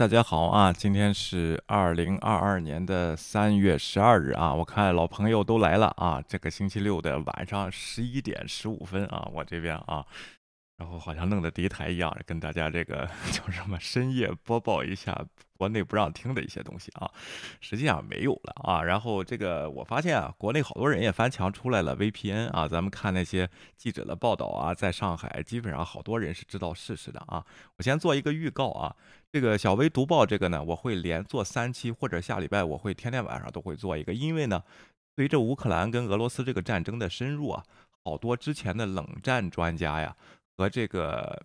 大家好啊！今天是二零二二年的三月十二日啊，我看老朋友都来了啊。这个星期六的晚上十一点十五分啊，我这边啊，然后好像弄的第一台一样，跟大家这个 叫什么深夜播报一下。国内不让听的一些东西啊，实际上没有了啊。然后这个我发现啊，国内好多人也翻墙出来了 VPN 啊。咱们看那些记者的报道啊，在上海基本上好多人是知道事实的啊。我先做一个预告啊，这个小微读报这个呢，我会连做三期，或者下礼拜我会天天晚上都会做一个，因为呢，随着乌克兰跟俄罗斯这个战争的深入啊，好多之前的冷战专家呀和这个。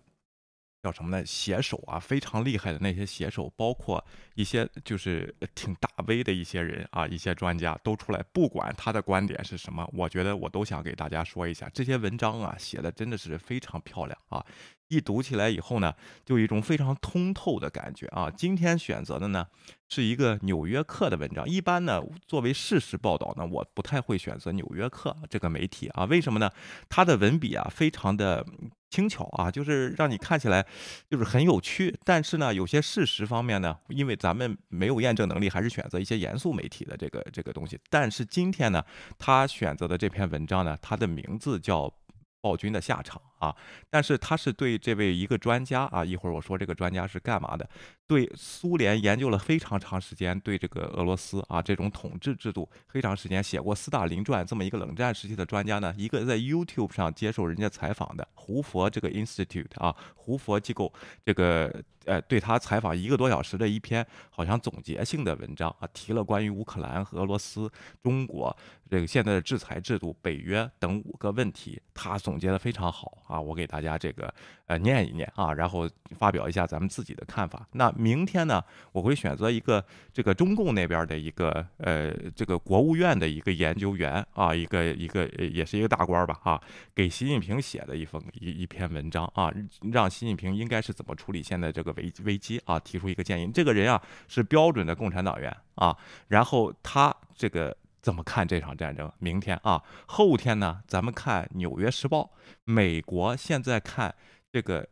叫什么呢？写手啊，非常厉害的那些写手，包括一些就是挺大 V 的一些人啊，一些专家都出来，不管他的观点是什么，我觉得我都想给大家说一下，这些文章啊写的真的是非常漂亮啊。一读起来以后呢，就一种非常通透的感觉啊。今天选择的呢是一个《纽约客》的文章。一般呢，作为事实报道呢，我不太会选择《纽约客》这个媒体啊。为什么呢？它的文笔啊，非常的轻巧啊，就是让你看起来就是很有趣。但是呢，有些事实方面呢，因为咱们没有验证能力，还是选择一些严肃媒体的这个这个东西。但是今天呢，他选择的这篇文章呢，它的名字叫。暴君的下场啊！但是他是对这位一个专家啊，一会儿我说这个专家是干嘛的？对苏联研究了非常长时间，对这个俄罗斯啊这种统治制度非常时间，写过《斯大林传》这么一个冷战时期的专家呢，一个在 YouTube 上接受人家采访的胡佛这个 Institute 啊，胡佛机构这个。呃，对他采访一个多小时的一篇，好像总结性的文章啊，提了关于乌克兰和俄罗斯、中国这个现在的制裁制度、北约等五个问题，他总结的非常好啊，我给大家这个呃念一念啊，然后发表一下咱们自己的看法。那明天呢，我会选择一个这个中共那边的一个呃这个国务院的一个研究员啊，一个一个也是一个大官吧啊，给习近平写的一封一一篇文章啊，让习近平应该是怎么处理现在这个。危危机啊，提出一个建议。这个人啊是标准的共产党员啊。然后他这个怎么看这场战争？明天啊，后天呢，咱们看《纽约时报》。美国现在看这个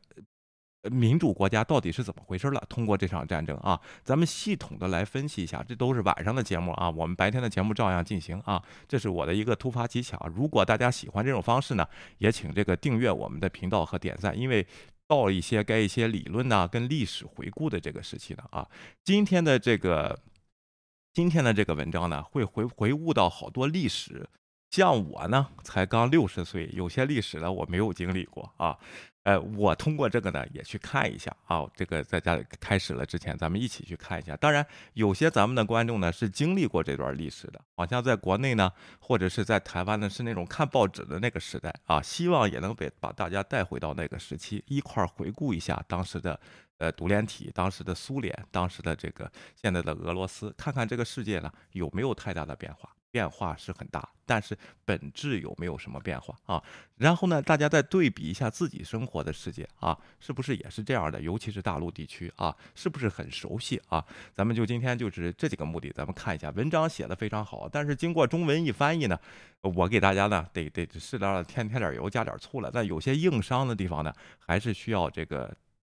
民主国家到底是怎么回事了？通过这场战争啊，咱们系统的来分析一下。这都是晚上的节目啊，我们白天的节目照样进行啊。这是我的一个突发奇想。如果大家喜欢这种方式呢，也请这个订阅我们的频道和点赞，因为。到了一些该一些理论呐，跟历史回顾的这个时期呢啊，今天的这个今天的这个文章呢，会回回悟到好多历史。像我呢，才刚六十岁，有些历史呢我没有经历过啊。呃，我通过这个呢，也去看一下啊。这个在家里开始了之前，咱们一起去看一下。当然，有些咱们的观众呢是经历过这段历史的，好像在国内呢，或者是在台湾呢，是那种看报纸的那个时代啊。希望也能被把大家带回到那个时期，一块儿回顾一下当时的呃独联体，当时的苏联，当时的这个现在的俄罗斯，看看这个世界呢有没有太大的变化。变化是很大，但是本质有没有什么变化啊？然后呢，大家再对比一下自己生活的世界啊，是不是也是这样的？尤其是大陆地区啊，是不是很熟悉啊？咱们就今天就是这几个目的，咱们看一下文章写的非常好，但是经过中文一翻译呢，我给大家呢得得适当的添添点油，加点醋了。但有些硬伤的地方呢，还是需要这个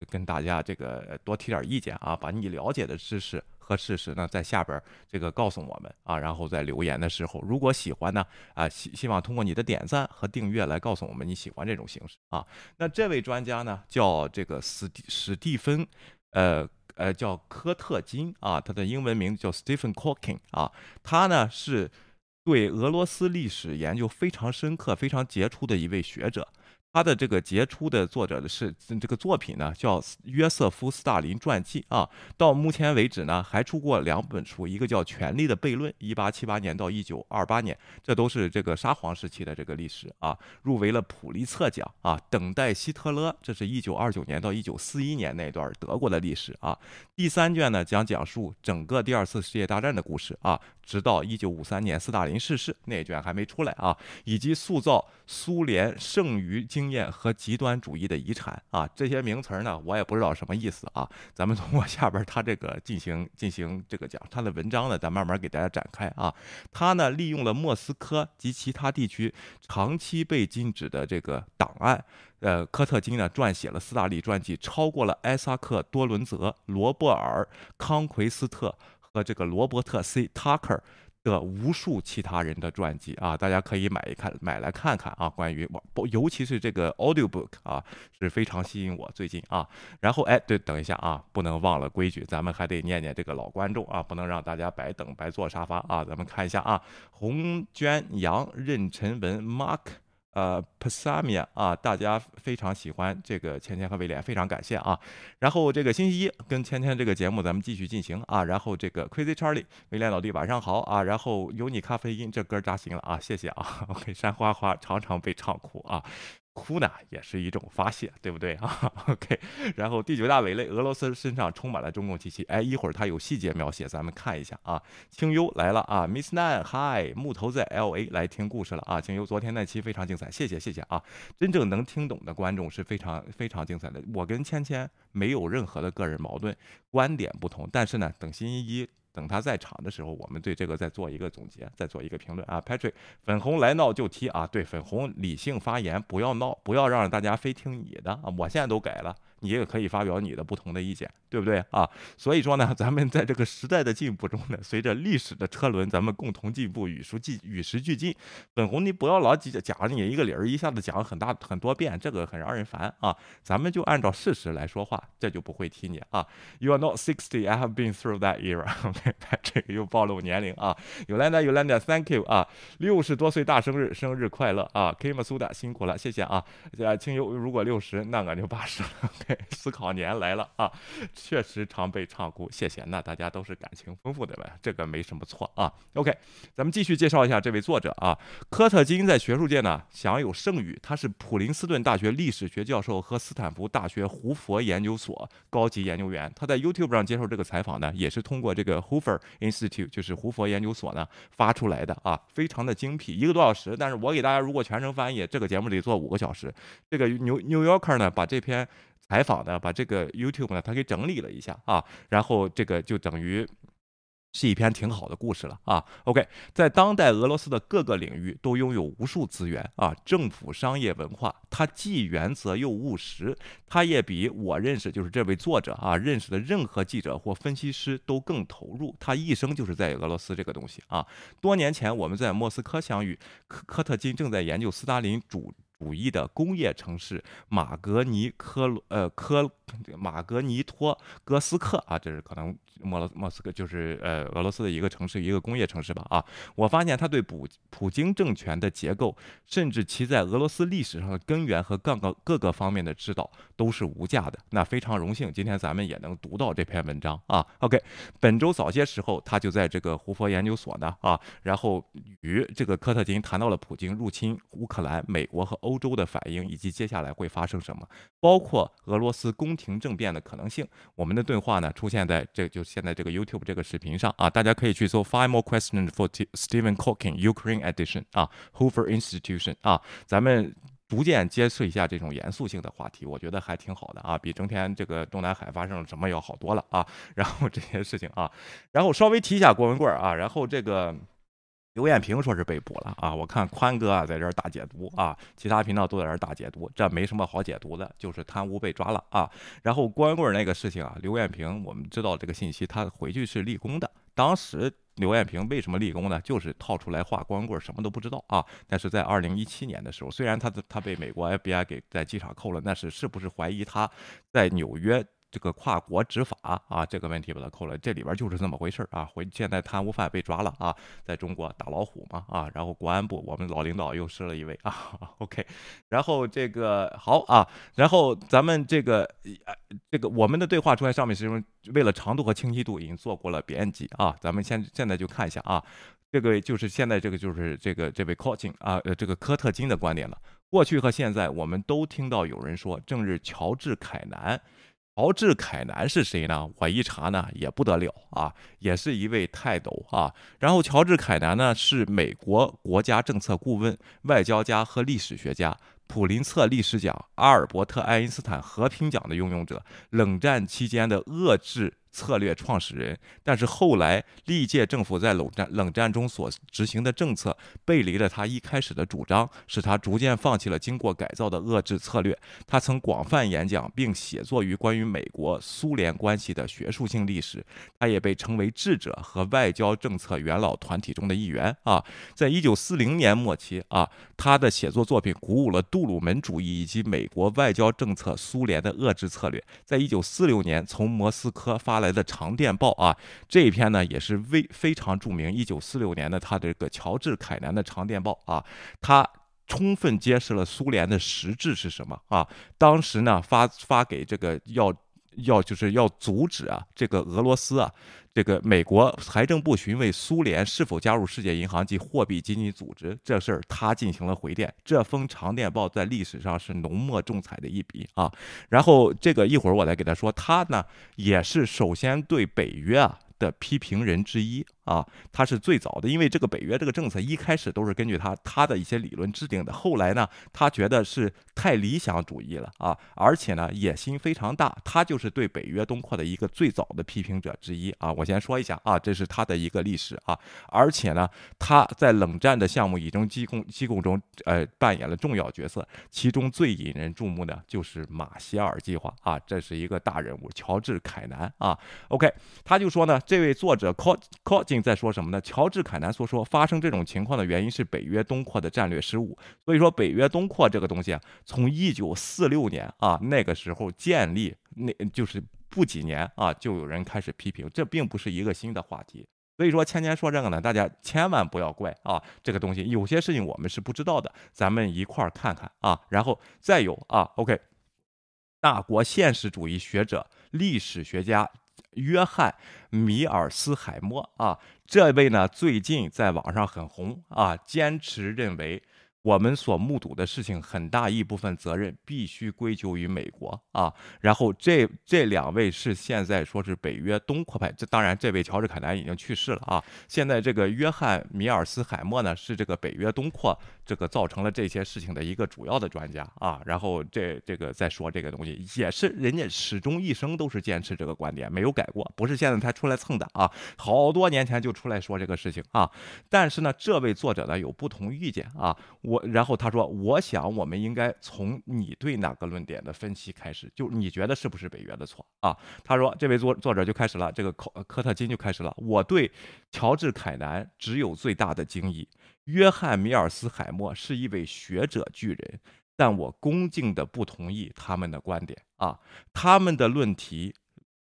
跟大家这个多提点意见啊，把你了解的知识。和事实呢，在下边这个告诉我们啊，然后在留言的时候，如果喜欢呢，啊希希望通过你的点赞和订阅来告诉我们你喜欢这种形式啊。那这位专家呢，叫这个史蒂史蒂芬，呃呃叫科特金啊，他的英文名叫 Stephen Hawking 啊，他呢是对俄罗斯历史研究非常深刻、非常杰出的一位学者。他的这个杰出的作者的是这个作品呢，叫《约瑟夫·斯大林传记》啊。到目前为止呢，还出过两本书，一个叫《权力的悖论》，一八七八年到一九二八年，这都是这个沙皇时期的这个历史啊，入围了普利策奖啊。等待希特勒，这是一九二九年到一九四一年那段德国的历史啊。第三卷呢，将讲述整个第二次世界大战的故事啊。直到一九五三年斯大林逝世，那卷还没出来啊，以及塑造苏联剩余经验和极端主义的遗产啊，这些名词呢，我也不知道什么意思啊。咱们通过下边他这个进行进行这个讲他的文章呢，咱慢慢给大家展开啊。他呢利用了莫斯科及其他地区长期被禁止的这个档案。呃，科特金呢撰写了斯大林传记，超过了埃萨克多伦泽、罗伯尔康奎斯特和这个罗伯特 C 塔克的无数其他人的传记啊，大家可以买一看，买来看看啊。关于尤其是这个 audiobook 啊，是非常吸引我最近啊。然后哎，对，等一下啊，不能忘了规矩，咱们还得念念这个老观众啊，不能让大家白等白坐沙发啊。咱们看一下啊，红娟杨任晨文 Mark。呃 p a s a m i a 啊，大家非常喜欢这个芊芊和威廉，非常感谢啊。然后这个星期一跟芊芊这个节目咱们继续进行啊。然后这个 Crazy Charlie，威廉老弟晚上好啊。然后有你咖啡因，这歌扎心了啊，谢谢啊。OK，山花花常常被唱哭啊。哭呢也是一种发泄，对不对 啊？OK，然后第九大伪类，俄罗斯身上充满了中共气息。哎，一会儿他有细节描写，咱们看一下啊。清幽来了啊，Miss Nan，Hi，木头在 LA 来听故事了啊。清幽昨天那期非常精彩，谢谢谢谢啊。真正能听懂的观众是非常非常精彩的。我跟芊芊没有任何的个人矛盾，观点不同，但是呢，等星期一。等他在场的时候，我们对这个再做一个总结，再做一个评论啊。Patrick，粉红来闹就踢啊，对，粉红理性发言，不要闹，不要让大家非听你的啊。我现在都改了。你也可以发表你的不同的意见，对不对啊？所以说呢，咱们在这个时代的进步中呢，随着历史的车轮，咱们共同进步，与时俱与时俱进。粉红，你不要老讲讲你一个理儿，一下子讲很大很多遍，这个很让人烦啊。咱们就按照事实来说话，这就不会踢你啊。You are not sixty, I have been through that era. OK，这个又暴露年龄啊。Yolanda，Yolanda，Thank you 啊，六十多岁大生日，生日快乐啊 kim su da，辛苦了，谢谢啊。呃，清幽如果六十，那俺就八十了。思考年来了啊，确实常被唱哭，谢谢。那大家都是感情丰富的呗，这个没什么错啊。OK，咱们继续介绍一下这位作者啊，科特金在学术界呢享有盛誉，他是普林斯顿大学历史学教授和斯坦福大学胡佛研究所高级研究员。他在 YouTube 上接受这个采访呢，也是通过这个 Hoover Institute，就是胡佛研究所呢发出来的啊，非常的精辟，一个多小时。但是我给大家如果全程翻译，这个节目得做五个小时。这个 New New Yorker 呢把这篇。采访呢，把这个 YouTube 呢，他给整理了一下啊，然后这个就等于是一篇挺好的故事了啊。OK，在当代俄罗斯的各个领域都拥有无数资源啊，政府、商业、文化，它既原则又务实，它也比我认识就是这位作者啊认识的任何记者或分析师都更投入。他一生就是在俄罗斯这个东西啊。多年前我们在莫斯科相遇，科科特金正在研究斯大林主。五亿的工业城市马格尼科呃科马格尼托格斯克啊，这是可能莫罗莫斯科就是呃俄罗斯的一个城市，一个工业城市吧啊。我发现他对普普京政权的结构，甚至其在俄罗斯历史上的根源和各个各个方面的指导都是无价的。那非常荣幸，今天咱们也能读到这篇文章啊。OK，本周早些时候，他就在这个胡佛研究所呢啊，然后与这个科特金谈到了普京入侵乌克兰，美国和。欧洲的反应以及接下来会发生什么，包括俄罗斯宫廷政变的可能性。我们的对话呢，出现在这就现在这个 YouTube 这个视频上啊，大家可以去搜 Five More Questions for Stephen Hawking Ukraine Edition 啊，Hoover Institution 啊，咱们逐渐接触一下这种严肃性的话题，我觉得还挺好的啊，比整天这个中南海发生了什么要好多了啊。然后这些事情啊，然后稍微提一下郭文贵啊，然后这个。刘艳平说是被捕了啊！我看宽哥啊在这儿大解读啊，其他频道都在这儿大解读，这没什么好解读的，就是贪污被抓了啊。然后郭文贵那个事情啊，刘艳平我们知道这个信息，他回去是立功的。当时刘艳平为什么立功呢？就是套出来话，郭文贵什么都不知道啊。但是在二零一七年的时候，虽然他他被美国 FBI 给在机场扣了，但是是不是怀疑他在纽约？这个跨国执法啊，这个问题把它扣了，这里边就是这么回事啊。回现在贪污犯被抓了啊，在中国打老虎嘛啊，然后国安部我们老领导又失了一位啊。OK，然后这个好啊，然后咱们这个这个我们的对话出来上面是因为为了长度和清晰度已经做过了编辑啊。咱们现现在就看一下啊，这个就是现在这个就是这个这位 coaching 啊呃这个科特金的观点了。过去和现在我们都听到有人说，正是乔治凯南。乔治·凯南是谁呢？我一查呢，也不得了啊，也是一位泰斗啊。然后，乔治·凯南呢，是美国国家政策顾问、外交家和历史学家，普林策历史奖、阿尔伯特·爱因斯坦和平奖的拥有者，冷战期间的遏制。策略创始人，但是后来历届政府在冷战冷战中所执行的政策背离了他一开始的主张，使他逐渐放弃了经过改造的遏制策略。他曾广泛演讲并写作于关于美国苏联关系的学术性历史。他也被称为智者和外交政策元老团体中的一员啊。在一九四零年末期啊，他的写作作品鼓舞了杜鲁门主义以及美国外交政策苏联的遏制策略。在一九四六年，从莫斯科发来。来的长电报啊，这一篇呢也是非非常著名。一九四六年的他这个乔治凯南的长电报啊，他充分揭示了苏联的实质是什么啊。当时呢发发给这个要要就是要阻止啊这个俄罗斯啊。这个美国财政部询问苏联是否加入世界银行及货币基金组织这事儿，他进行了回电。这封长电报在历史上是浓墨重彩的一笔啊。然后这个一会儿我来给他说，他呢也是首先对北约啊。的批评人之一啊，他是最早的，因为这个北约这个政策一开始都是根据他他的一些理论制定的，后来呢，他觉得是太理想主义了啊，而且呢野心非常大，他就是对北约东扩的一个最早的批评者之一啊。我先说一下啊，这是他的一个历史啊，而且呢，他在冷战的项目已经机构机构中呃扮演了重要角色，其中最引人注目的就是马歇尔计划啊，这是一个大人物，乔治凯南啊。OK，他就说呢。这位作者 c o 在说什么呢？乔治凯南所说，发生这种情况的原因是北约东扩的战略失误。所以说，北约东扩这个东西啊，从一九四六年啊那个时候建立，那就是不几年啊，就有人开始批评，这并不是一个新的话题。所以说，芊芊说这个呢，大家千万不要怪啊，这个东西有些事情我们是不知道的，咱们一块儿看看啊。然后再有啊，OK，大国现实主义学者、历史学家。约翰·米尔斯海默啊，这位呢最近在网上很红啊，坚持认为。我们所目睹的事情，很大一部分责任必须归咎于美国啊。然后这这两位是现在说是北约东扩派，这当然这位乔治凯南已经去世了啊。现在这个约翰米尔斯海默呢，是这个北约东扩这个造成了这些事情的一个主要的专家啊。然后这这个再说这个东西，也是人家始终一生都是坚持这个观点，没有改过，不是现在才出来蹭的啊。好多年前就出来说这个事情啊。但是呢，这位作者呢有不同意见啊，我。然后他说：“我想，我们应该从你对哪个论点的分析开始，就你觉得是不是北约的错啊？”他说：“这位作作者就开始了，这个科科特金就开始了。我对乔治凯南只有最大的敬意，约翰米尔斯海默是一位学者巨人，但我恭敬的不同意他们的观点啊。他们的论题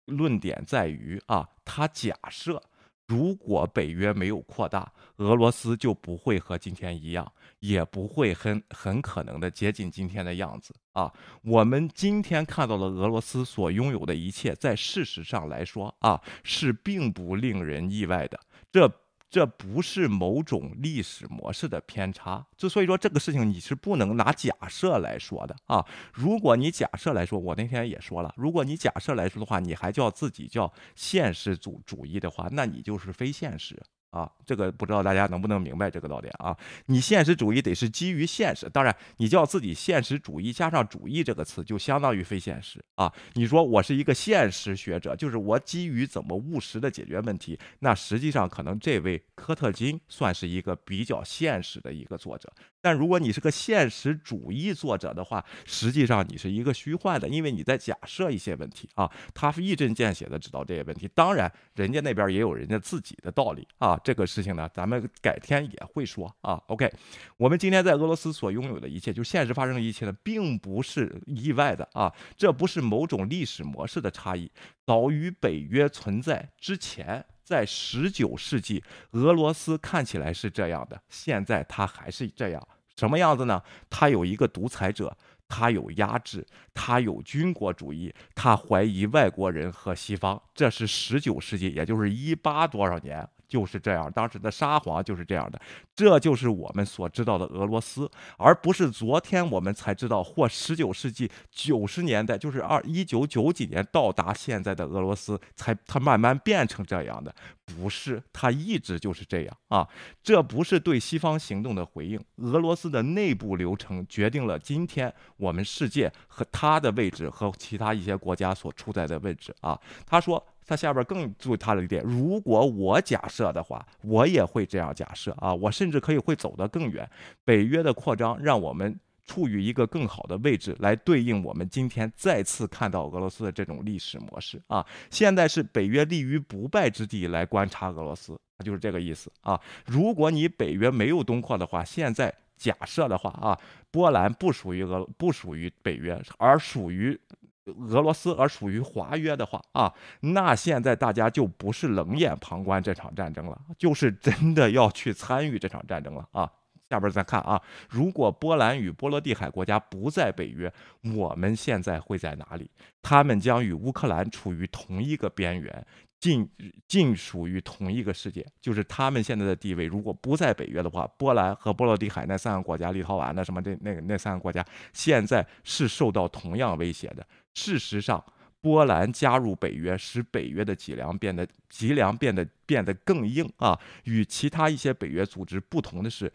论点在于啊，他假设。”如果北约没有扩大，俄罗斯就不会和今天一样，也不会很很可能的接近今天的样子啊。我们今天看到了俄罗斯所拥有的一切，在事实上来说啊，是并不令人意外的。这。这不是某种历史模式的偏差，就所以说这个事情你是不能拿假设来说的啊。如果你假设来说，我那天也说了，如果你假设来说的话，你还叫自己叫现实主主义的话，那你就是非现实。啊，这个不知道大家能不能明白这个道理啊？你现实主义得是基于现实，当然你叫自己现实主义加上主义这个词，就相当于非现实啊。你说我是一个现实学者，就是我基于怎么务实的解决问题，那实际上可能这位科特金算是一个比较现实的一个作者。但如果你是个现实主义作者的话，实际上你是一个虚幻的，因为你在假设一些问题啊。他是一针见血的知道这些问题，当然人家那边也有人家自己的道理啊。这个事情呢，咱们改天也会说啊。OK，我们今天在俄罗斯所拥有的一切，就现实发生的一切呢，并不是意外的啊。这不是某种历史模式的差异，早于北约存在之前。在十九世纪，俄罗斯看起来是这样的，现在它还是这样，什么样子呢？它有一个独裁者，它有压制，它有军国主义，它怀疑外国人和西方。这是十九世纪，也就是一八多少年。就是这样，当时的沙皇就是这样的，这就是我们所知道的俄罗斯，而不是昨天我们才知道或十九世纪九十年代，就是二一九九几年到达现在的俄罗斯，才它慢慢变成这样的，不是，它一直就是这样啊，这不是对西方行动的回应，俄罗斯的内部流程决定了今天我们世界和它的位置和其他一些国家所处在的位置啊，他说。他下边更注意他的一点，如果我假设的话，我也会这样假设啊，我甚至可以会走得更远。北约的扩张让我们处于一个更好的位置，来对应我们今天再次看到俄罗斯的这种历史模式啊。现在是北约立于不败之地来观察俄罗斯，就是这个意思啊。如果你北约没有东扩的话，现在假设的话啊，波兰不属于俄，不属于北约，而属于。俄罗斯而属于华约的话啊，那现在大家就不是冷眼旁观这场战争了，就是真的要去参与这场战争了啊！下边再看啊，如果波兰与波罗的海国家不在北约，我们现在会在哪里？他们将与乌克兰处于同一个边缘。尽尽属于同一个世界，就是他们现在的地位。如果不在北约的话，波兰和波罗的海那三个国家，立陶宛那什么这那个那三个国家，现在是受到同样威胁的。事实上，波兰加入北约，使北约的脊梁变得脊梁变得变得更硬啊。与其他一些北约组织不同的是。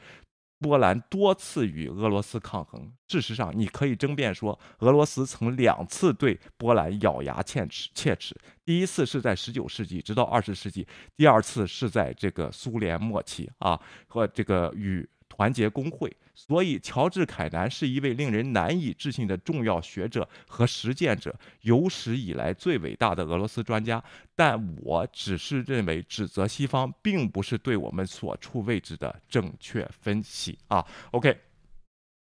波兰多次与俄罗斯抗衡。事实上，你可以争辩说，俄罗斯曾两次对波兰咬牙切齿。切齿，第一次是在19世纪，直到20世纪；第二次是在这个苏联末期啊，和这个与。团结工会，所以乔治·凯南是一位令人难以置信的重要学者和实践者，有史以来最伟大的俄罗斯专家。但我只是认为，指责西方并不是对我们所处位置的正确分析啊。OK。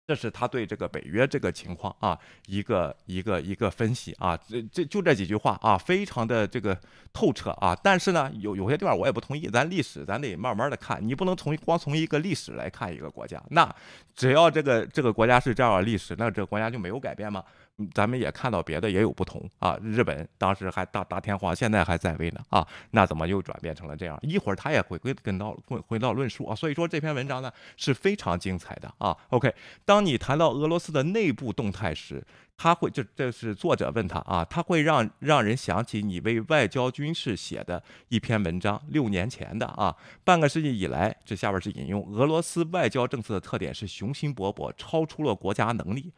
这是他对这个北约这个情况啊，一个一个一个分析啊，这这就这几句话啊，非常的这个透彻啊。但是呢，有有些地方我也不同意，咱历史咱得慢慢的看，你不能从光从一个历史来看一个国家。那只要这个这个国家是这样的历史，那这个国家就没有改变吗？咱们也看到别的也有不同啊，日本当时还大大天皇，现在还在位呢啊，那怎么又转变成了这样？一会儿他也会归跟到回回到论述啊，所以说这篇文章呢是非常精彩的啊。OK，当你谈到俄罗斯的内部动态时，他会这这是作者问他啊，他会让让人想起你为外交军事写的一篇文章，六年前的啊，半个世纪以来，这下边是引用俄罗斯外交政策的特点是雄心勃勃，超出了国家能力。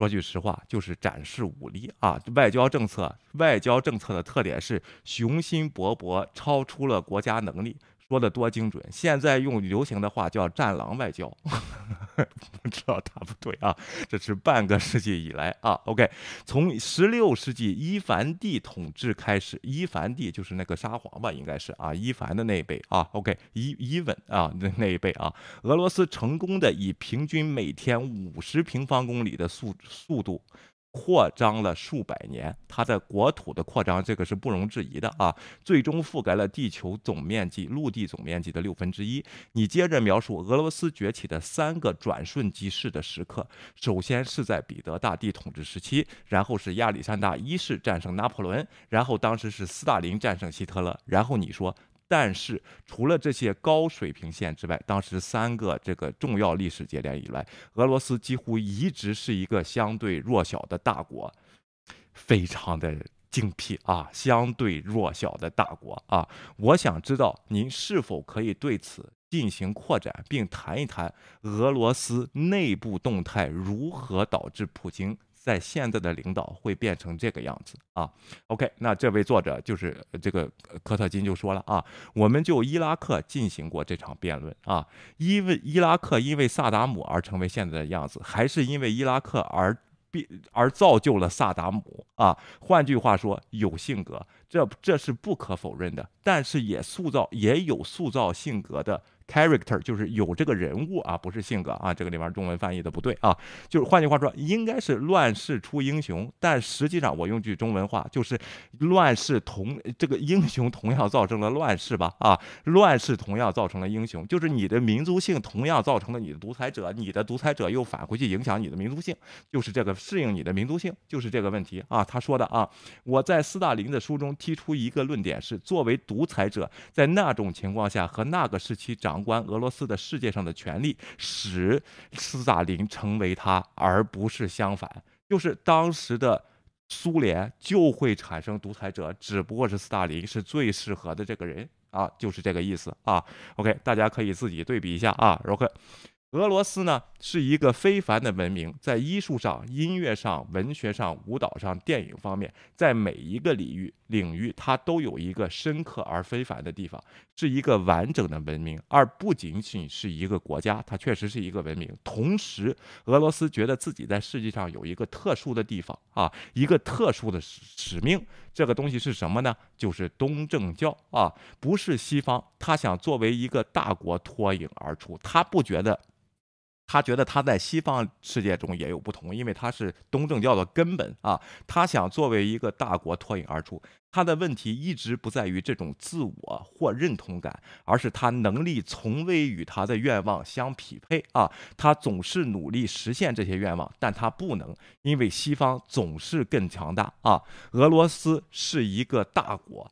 说句实话，就是展示武力啊！外交政策，外交政策的特点是雄心勃勃，超出了国家能力。说的多精准！现在用流行的话叫“战狼外交”，不知道他不对啊？这是半个世纪以来啊。OK，从十六世纪伊凡帝统治开始，伊凡帝就是那个沙皇吧，应该是啊，伊凡的那一辈啊。OK，伊伊文啊，那那一辈啊，俄罗斯成功的以平均每天五十平方公里的速速度。扩张了数百年，它的国土的扩张，这个是不容置疑的啊！最终覆盖了地球总面积、陆地总面积的六分之一。你接着描述俄罗斯崛起的三个转瞬即逝的时刻：首先是在彼得大帝统治时期，然后是亚历山大一世战胜拿破仑，然后当时是斯大林战胜希特勒，然后你说。但是除了这些高水平线之外，当时三个这个重要历史节点以外，俄罗斯几乎一直是一个相对弱小的大国，非常的精辟啊！相对弱小的大国啊！我想知道您是否可以对此进行扩展，并谈一谈俄罗斯内部动态如何导致普京。在现在的领导会变成这个样子啊？OK，那这位作者就是这个科特金就说了啊，我们就伊拉克进行过这场辩论啊，因为伊拉克因为萨达姆而成为现在的样子，还是因为伊拉克而变而造就了萨达姆啊？换句话说，有性格，这这是不可否认的，但是也塑造也有塑造性格的。Character 就是有这个人物啊，不是性格啊，这个里面中文翻译的不对啊，就是换句话说，应该是乱世出英雄，但实际上我用句中文话就是乱世同这个英雄同样造成了乱世吧啊，乱世同样造成了英雄，就是你的民族性同样造成了你的独裁者，你的独裁者又返回去影响你的民族性，就是这个适应你的民族性，就是这个问题啊。他说的啊，我在斯大林的书中提出一个论点是，作为独裁者，在那种情况下和那个时期掌关俄罗斯的世界上的权利，使斯大林成为他，而不是相反。就是当时的苏联就会产生独裁者，只不过是斯大林是最适合的这个人啊，就是这个意思啊。OK，大家可以自己对比一下啊。OK。俄罗斯呢是一个非凡的文明，在艺术上、音乐上、文学上、舞蹈上、电影方面，在每一个领域领域，它都有一个深刻而非凡的地方，是一个完整的文明，而不仅仅是一个国家。它确实是一个文明。同时，俄罗斯觉得自己在世界上有一个特殊的地方啊，一个特殊的使命。这个东西是什么呢？就是东正教啊，不是西方。他想作为一个大国脱颖而出，他不觉得。他觉得他在西方世界中也有不同，因为他是东正教的根本啊。他想作为一个大国脱颖而出。他的问题一直不在于这种自我或认同感，而是他能力从未与他的愿望相匹配啊。他总是努力实现这些愿望，但他不能，因为西方总是更强大啊。俄罗斯是一个大国。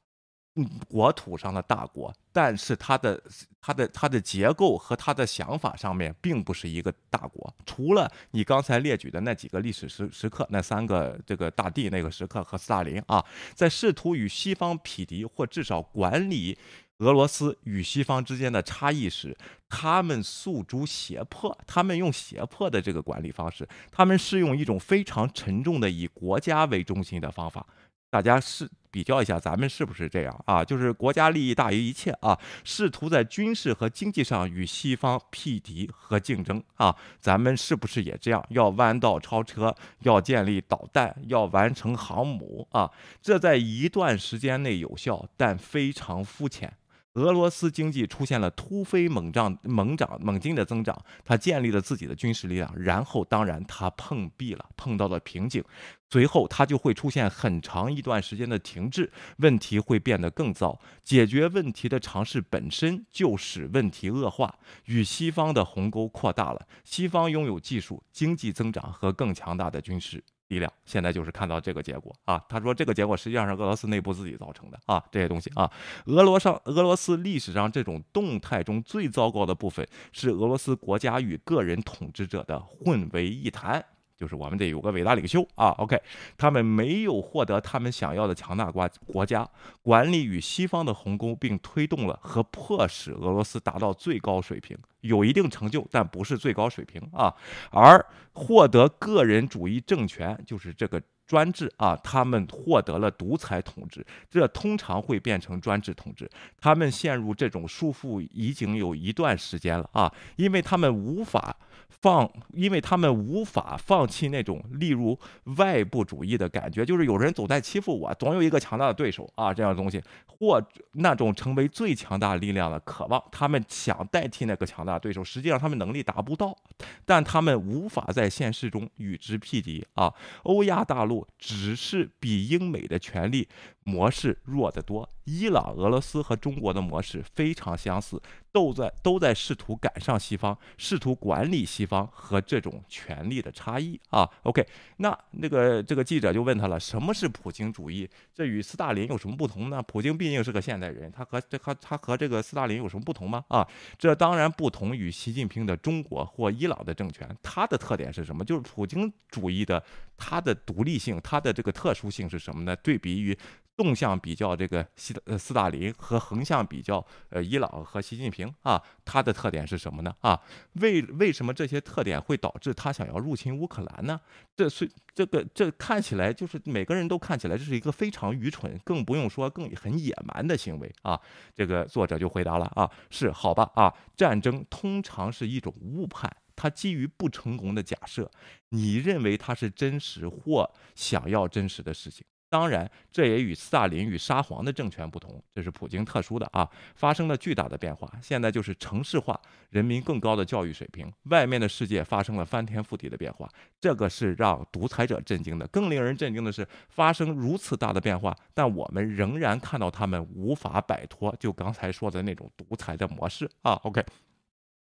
国土上的大国，但是它的、它的、它的结构和它的想法上面并不是一个大国。除了你刚才列举的那几个历史时时刻，那三个这个大帝那个时刻和斯大林啊，在试图与西方匹敌或至少管理俄罗斯与西方之间的差异时，他们诉诸胁迫，他们用胁迫的这个管理方式，他们是用一种非常沉重的以国家为中心的方法。大家是比较一下，咱们是不是这样啊？就是国家利益大于一切啊，试图在军事和经济上与西方匹敌和竞争啊。咱们是不是也这样？要弯道超车，要建立导弹，要完成航母啊？这在一段时间内有效，但非常肤浅。俄罗斯经济出现了突飞猛涨、猛涨、猛进的增长，他建立了自己的军事力量，然后当然他碰壁了，碰到了瓶颈，随后他就会出现很长一段时间的停滞，问题会变得更糟。解决问题的尝试本身就使问题恶化，与西方的鸿沟扩大了。西方拥有技术、经济增长和更强大的军事。力量现在就是看到这个结果啊！他说这个结果实际上是俄罗斯内部自己造成的啊！这些东西啊，俄罗上俄罗斯历史上这种动态中最糟糕的部分是俄罗斯国家与个人统治者的混为一谈。就是我们得有个伟大领袖啊，OK，他们没有获得他们想要的强大国国家管理与西方的鸿沟，并推动了和迫使俄罗斯达到最高水平，有一定成就，但不是最高水平啊。而获得个人主义政权，就是这个专制啊，他们获得了独裁统治，这通常会变成专制统治。他们陷入这种束缚已经有一段时间了啊，因为他们无法。放，因为他们无法放弃那种例如外部主义的感觉，就是有人总在欺负我，总有一个强大的对手啊，这样的东西，或那种成为最强大力量的渴望，他们想代替那个强大对手，实际上他们能力达不到，但他们无法在现实中与之匹敌啊。欧亚大陆只是比英美的权力。模式弱得多，伊朗、俄罗斯和中国的模式非常相似，都在都在试图赶上西方，试图管理西方和这种权力的差异啊。OK，那那个这个记者就问他了，什么是普京主义？这与斯大林有什么不同呢？普京毕竟是个现代人，他和这和他和这个斯大林有什么不同吗？啊，这当然不同于习近平的中国或伊朗的政权，它的特点是什么？就是普京主义的它的独立性，它的这个特殊性是什么呢？对比于。纵向比较这个西呃斯大林和横向比较呃伊朗和习近平啊，它的特点是什么呢？啊，为为什么这些特点会导致他想要入侵乌克兰呢？这是这个这看起来就是每个人都看起来这是一个非常愚蠢，更不用说更很野蛮的行为啊。这个作者就回答了啊，是好吧啊，战争通常是一种误判，它基于不成功的假设，你认为它是真实或想要真实的事情。当然，这也与斯大林与沙皇的政权不同，这是普京特殊的啊，发生了巨大的变化。现在就是城市化，人民更高的教育水平，外面的世界发生了翻天覆地的变化，这个是让独裁者震惊的。更令人震惊的是，发生如此大的变化，但我们仍然看到他们无法摆脱就刚才说的那种独裁的模式啊。OK。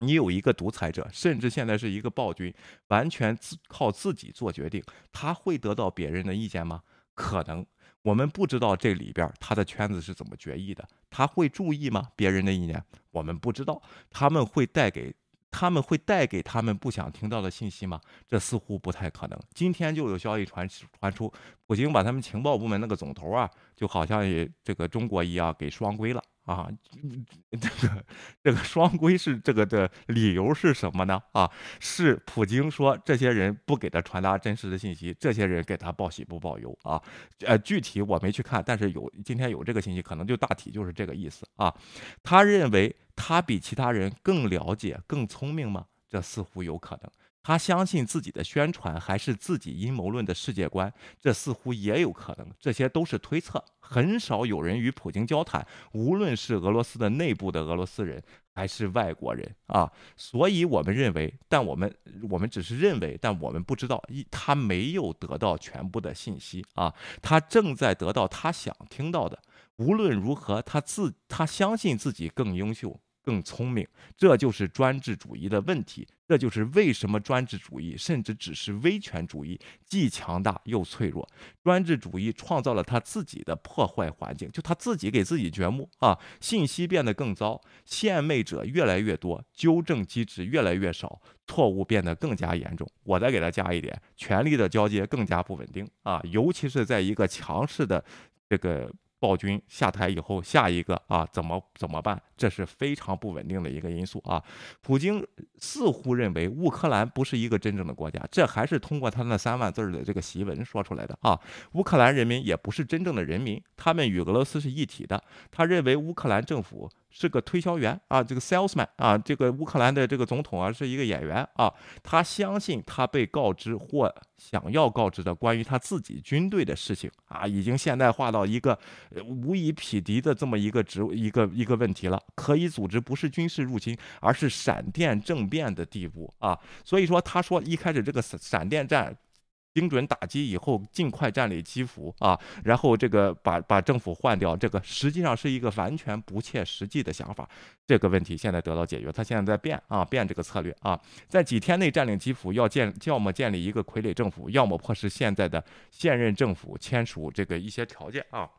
你有一个独裁者，甚至现在是一个暴君，完全自靠自己做决定，他会得到别人的意见吗？可能，我们不知道这里边他的圈子是怎么决议的，他会注意吗？别人的意见，我们不知道，他们会带给他们会带给他们不想听到的信息吗？这似乎不太可能。今天就有消息传传出，普京把他们情报部门那个总头啊，就好像也这个中国一样给双规了。啊，这个这个双规是这个的理由是什么呢？啊，是普京说这些人不给他传达真实的信息，这些人给他报喜不报忧啊。呃，具体我没去看，但是有今天有这个信息，可能就大体就是这个意思啊。他认为他比其他人更了解、更聪明吗？这似乎有可能。他相信自己的宣传还是自己阴谋论的世界观，这似乎也有可能。这些都是推测，很少有人与普京交谈，无论是俄罗斯的内部的俄罗斯人还是外国人啊。所以我们认为，但我们我们只是认为，但我们不知道，一他没有得到全部的信息啊，他正在得到他想听到的。无论如何，他自他相信自己更优秀。更聪明，这就是专制主义的问题。这就是为什么专制主义甚至只是威权主义，既强大又脆弱。专制主义创造了他自己的破坏环境，就他自己给自己掘墓啊！信息变得更糟，献媚者越来越多，纠正机制越来越少，错误变得更加严重。我再给他加一点，权力的交接更加不稳定啊！尤其是在一个强势的这个。暴君下台以后，下一个啊，怎么怎么办？这是非常不稳定的一个因素啊。普京似乎认为乌克兰不是一个真正的国家，这还是通过他那三万字的这个檄文说出来的啊。乌克兰人民也不是真正的人民，他们与俄罗斯是一体的。他认为乌克兰政府。是个推销员啊，这个 salesman 啊，这个乌克兰的这个总统啊，是一个演员啊。他相信他被告知或想要告知的关于他自己军队的事情啊，已经现代化到一个无以匹敌的这么一个职一个一个问题了，可以组织不是军事入侵，而是闪电政变的地步啊。所以说，他说一开始这个闪闪电战。精准打击以后，尽快占领基辅啊，然后这个把把政府换掉，这个实际上是一个完全不切实际的想法。这个问题现在得到解决，他现在在变啊，变这个策略啊，在几天内占领基辅，要建要么建立一个傀儡政府，要么迫使现在的现任政府签署这个一些条件啊。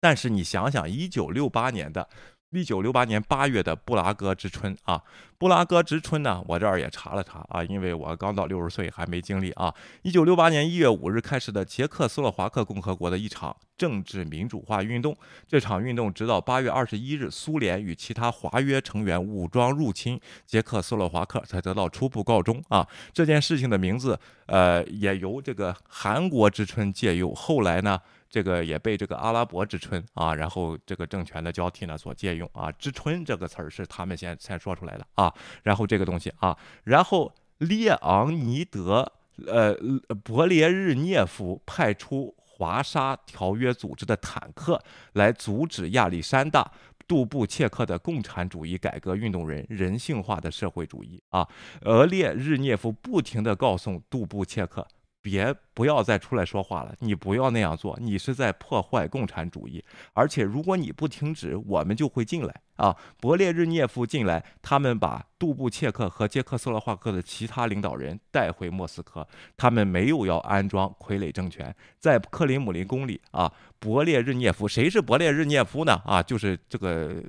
但是你想想，一九六八年的。一九六八年八月的布拉格之春啊，布拉格之春呢，我这儿也查了查啊，因为我刚到六十岁还没经历啊。一九六八年一月五日开始的捷克斯洛伐克共和国的一场政治民主化运动，这场运动直到八月二十一日，苏联与其他华约成员武装入侵捷克斯洛伐克才得到初步告终啊。这件事情的名字，呃，也由这个韩国之春借用，后来呢。这个也被这个阿拉伯之春啊，然后这个政权的交替呢所借用啊，之春这个词儿是他们先先说出来的啊，然后这个东西啊，然后列昂尼德呃勃列日涅夫派出华沙条约组织的坦克来阻止亚历山大杜布切克的共产主义改革运动人人性化的社会主义啊，俄列日涅夫不停地告诉杜布切克。别不要再出来说话了，你不要那样做，你是在破坏共产主义。而且如果你不停止，我们就会进来啊！勃列日涅夫进来，他们把杜布切克和捷克斯洛伐克的其他领导人带回莫斯科，他们没有要安装傀儡政权，在克林姆林宫里啊！勃列日涅夫，谁是勃列日涅夫呢？啊，就是这个。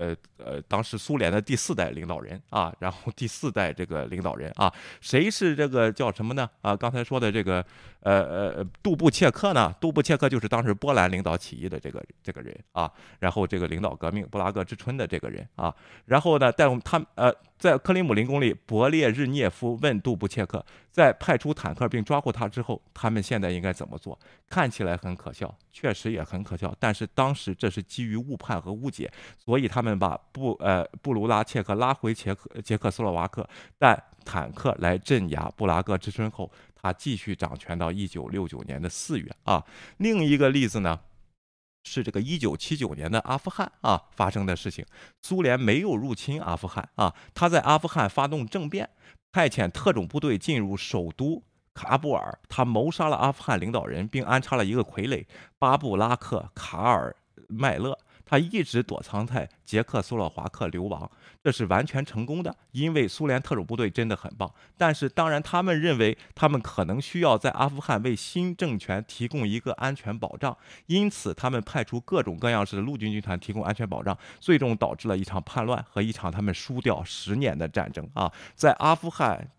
呃呃，当时苏联的第四代领导人啊，然后第四代这个领导人啊，谁是这个叫什么呢？啊，刚才说的这个呃呃杜布切克呢？杜布切克就是当时波兰领导起义的这个这个人啊，然后这个领导革命布拉格之春的这个人啊，然后呢，在他呃在克里姆林宫里，勃列日涅夫问杜布切克，在派出坦克并抓获他之后，他们现在应该怎么做？看起来很可笑，确实也很可笑，但是当时这是基于误判和误解，所以他们。把布呃布鲁拉切克拉回捷克捷克斯洛伐克，但坦克来镇压布拉格之春后，他继续掌权到一九六九年的四月啊。另一个例子呢，是这个一九七九年的阿富汗啊发生的事情。苏联没有入侵阿富汗啊，他在阿富汗发动政变，派遣特种部队进入首都喀布尔，他谋杀了阿富汗领导人，并安插了一个傀儡巴布拉克卡尔麦勒。他一直躲藏在捷克斯洛伐克流亡，这是完全成功的，因为苏联特种部队真的很棒。但是，当然，他们认为他们可能需要在阿富汗为新政权提供一个安全保障，因此他们派出各种各样式的陆军军团提供安全保障，最终导致了一场叛乱和一场他们输掉十年的战争啊，在阿富汗。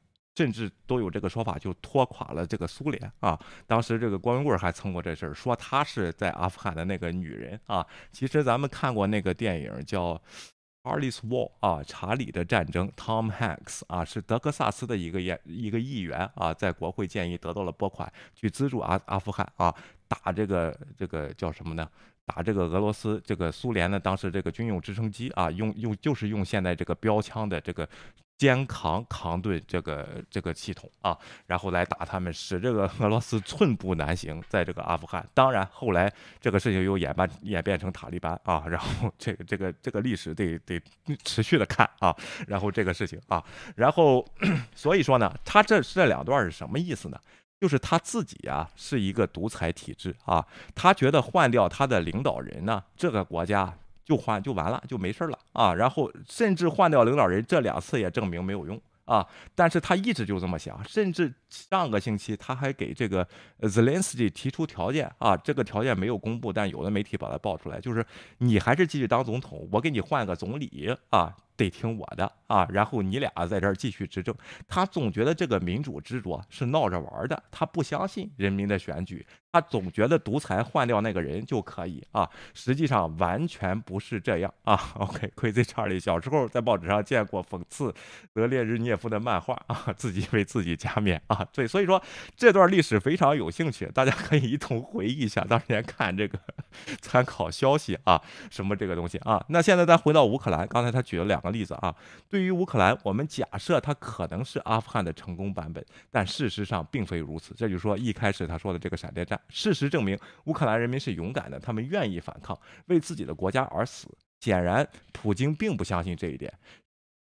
甚至都有这个说法，就拖垮了这个苏联啊！当时这个光荣贵还蹭过这事儿，说他是在阿富汗的那个女人啊。其实咱们看过那个电影叫《Charlie's War》啊，《查理的战争》，Tom Hanks 啊，是德克萨斯的一个演一个议员啊，在国会建议得到了拨款去资助阿阿富汗啊，打这个这个叫什么呢？打这个俄罗斯这个苏联呢？当时这个军用直升机啊，用用就是用现在这个标枪的这个。肩扛扛盾这个这个系统啊，然后来打他们，使这个俄罗斯寸步难行，在这个阿富汗。当然后来这个事情又演变演变成塔利班啊，然后这个这个这个历史得得持续的看啊，然后这个事情啊，然后 所以说呢，他这这两段是什么意思呢？就是他自己呀是一个独裁体制啊，他觉得换掉他的领导人呢，这个国家。就换就完了，就没事了啊！然后甚至换掉领导人，这两次也证明没有用啊！但是他一直就这么想，甚至上个星期他还给这个 Zelensky 提出条件啊，这个条件没有公布，但有的媒体把它爆出来，就是你还是继续当总统，我给你换个总理啊。得听我的啊，然后你俩在这儿继续执政。他总觉得这个民主执着是闹着玩的，他不相信人民的选举，他总觉得独裁换掉那个人就可以啊。实际上完全不是这样啊。OK，Crazy Charlie 小时候在报纸上见过讽刺德列日涅夫的漫画啊，自己为自己加冕啊。对，所以说这段历史非常有兴趣，大家可以一同回忆一下当年看这个 参考消息啊，什么这个东西啊。那现在再回到乌克兰，刚才他举了两个。例子啊，对于乌克兰，我们假设它可能是阿富汗的成功版本，但事实上并非如此。这就是说，一开始他说的这个闪电战，事实证明乌克兰人民是勇敢的，他们愿意反抗，为自己的国家而死。显然，普京并不相信这一点。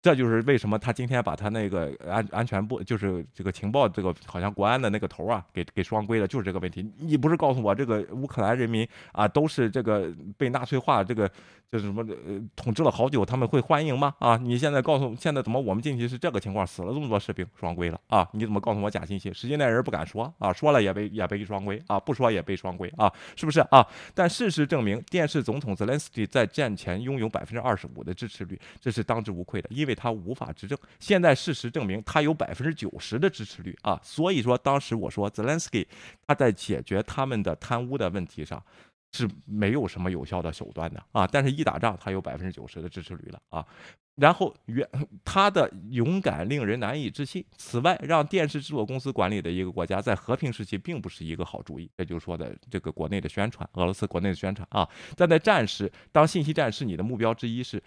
这就是为什么他今天把他那个安安全部，就是这个情报这个好像国安的那个头啊，给给双规了，就是这个问题。你不是告诉我这个乌克兰人民啊都是这个被纳粹化这个就是什么呃统治了好久，他们会欢迎吗？啊，你现在告诉现在怎么我们进去是这个情况，死了这么多士兵，双规了啊？你怎么告诉我假信息？实际那人不敢说啊，说了也被也被双规啊，不说也被双规啊，是不是啊？但事实证明，电视总统泽连斯基在战前拥有百分之二十五的支持率，这是当之无愧的，因为。他无法执政，现在事实证明他有百分之九十的支持率啊，所以说当时我说泽连斯基他在解决他们的贪污的问题上是没有什么有效的手段的啊，但是一打仗他有百分之九十的支持率了啊，然后原他的勇敢令人难以置信。此外，让电视制作公司管理的一个国家在和平时期并不是一个好主意，这就是说的这个国内的宣传，俄罗斯国内的宣传啊，但在战时，当信息战是你的目标之一是。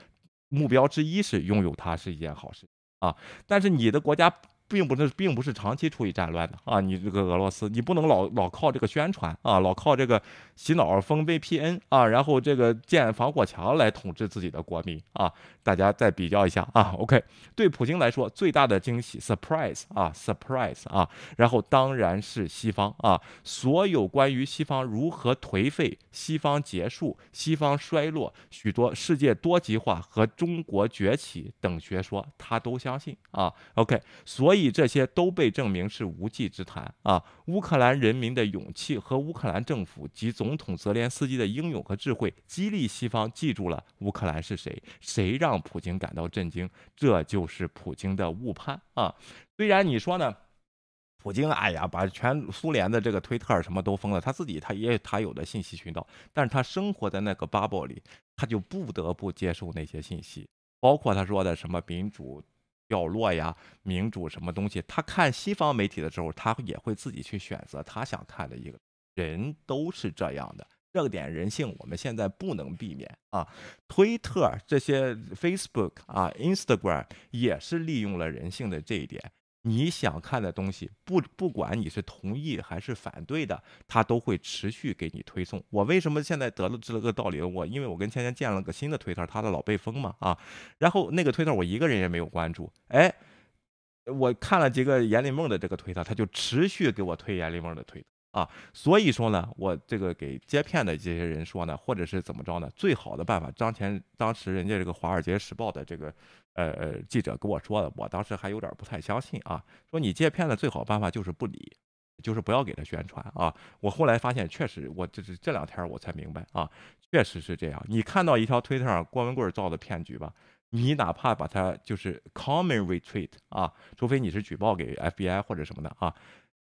目标之一是拥有它是一件好事啊，但是你的国家。并不是，并不是长期处于战乱的啊！你这个俄罗斯，你不能老老靠这个宣传啊，老靠这个洗脑封 VPN 啊，然后这个建防火墙来统治自己的国民啊！大家再比较一下啊，OK，对普京来说最大的惊喜 surprise 啊，surprise 啊，然后当然是西方啊，所有关于西方如何颓废、西方结束、西方衰落、许多世界多极化和中国崛起等学说，他都相信啊，OK，所以。这些都被证明是无稽之谈啊！乌克兰人民的勇气和乌克兰政府及总总统泽连斯基的英勇和智慧，激励西方记住了乌克兰是谁，谁让普京感到震惊？这就是普京的误判啊！虽然你说呢，普京哎呀，把全苏联的这个推特什么都封了，他自己他也他有的信息渠道，但是他生活在那个 bubble 里，他就不得不接受那些信息，包括他说的什么民主。掉落呀，民主什么东西？他看西方媒体的时候，他也会自己去选择他想看的一个。人都是这样的，这个点人性我们现在不能避免啊。推特这些 Facebook 啊，Instagram 也是利用了人性的这一点。你想看的东西，不不管你是同意还是反对的，他都会持续给你推送。我为什么现在得了这个道理？我因为我跟芊芊建了个新的推特，他的老被封嘛啊，然后那个推特我一个人也没有关注，哎，我看了几个严立梦的这个推特，他就持续给我推严立梦的推。啊，所以说呢，我这个给接片的这些人说呢，或者是怎么着呢？最好的办法，当前当时人家这个《华尔街时报》的这个呃呃记者跟我说的，我当时还有点不太相信啊。说你接片的最好办法就是不理，就是不要给他宣传啊。我后来发现，确实，我这是这两天我才明白啊，确实是这样。你看到一条推特上郭文贵造的骗局吧，你哪怕把它就是 common retweet 啊，除非你是举报给 FBI 或者什么的啊。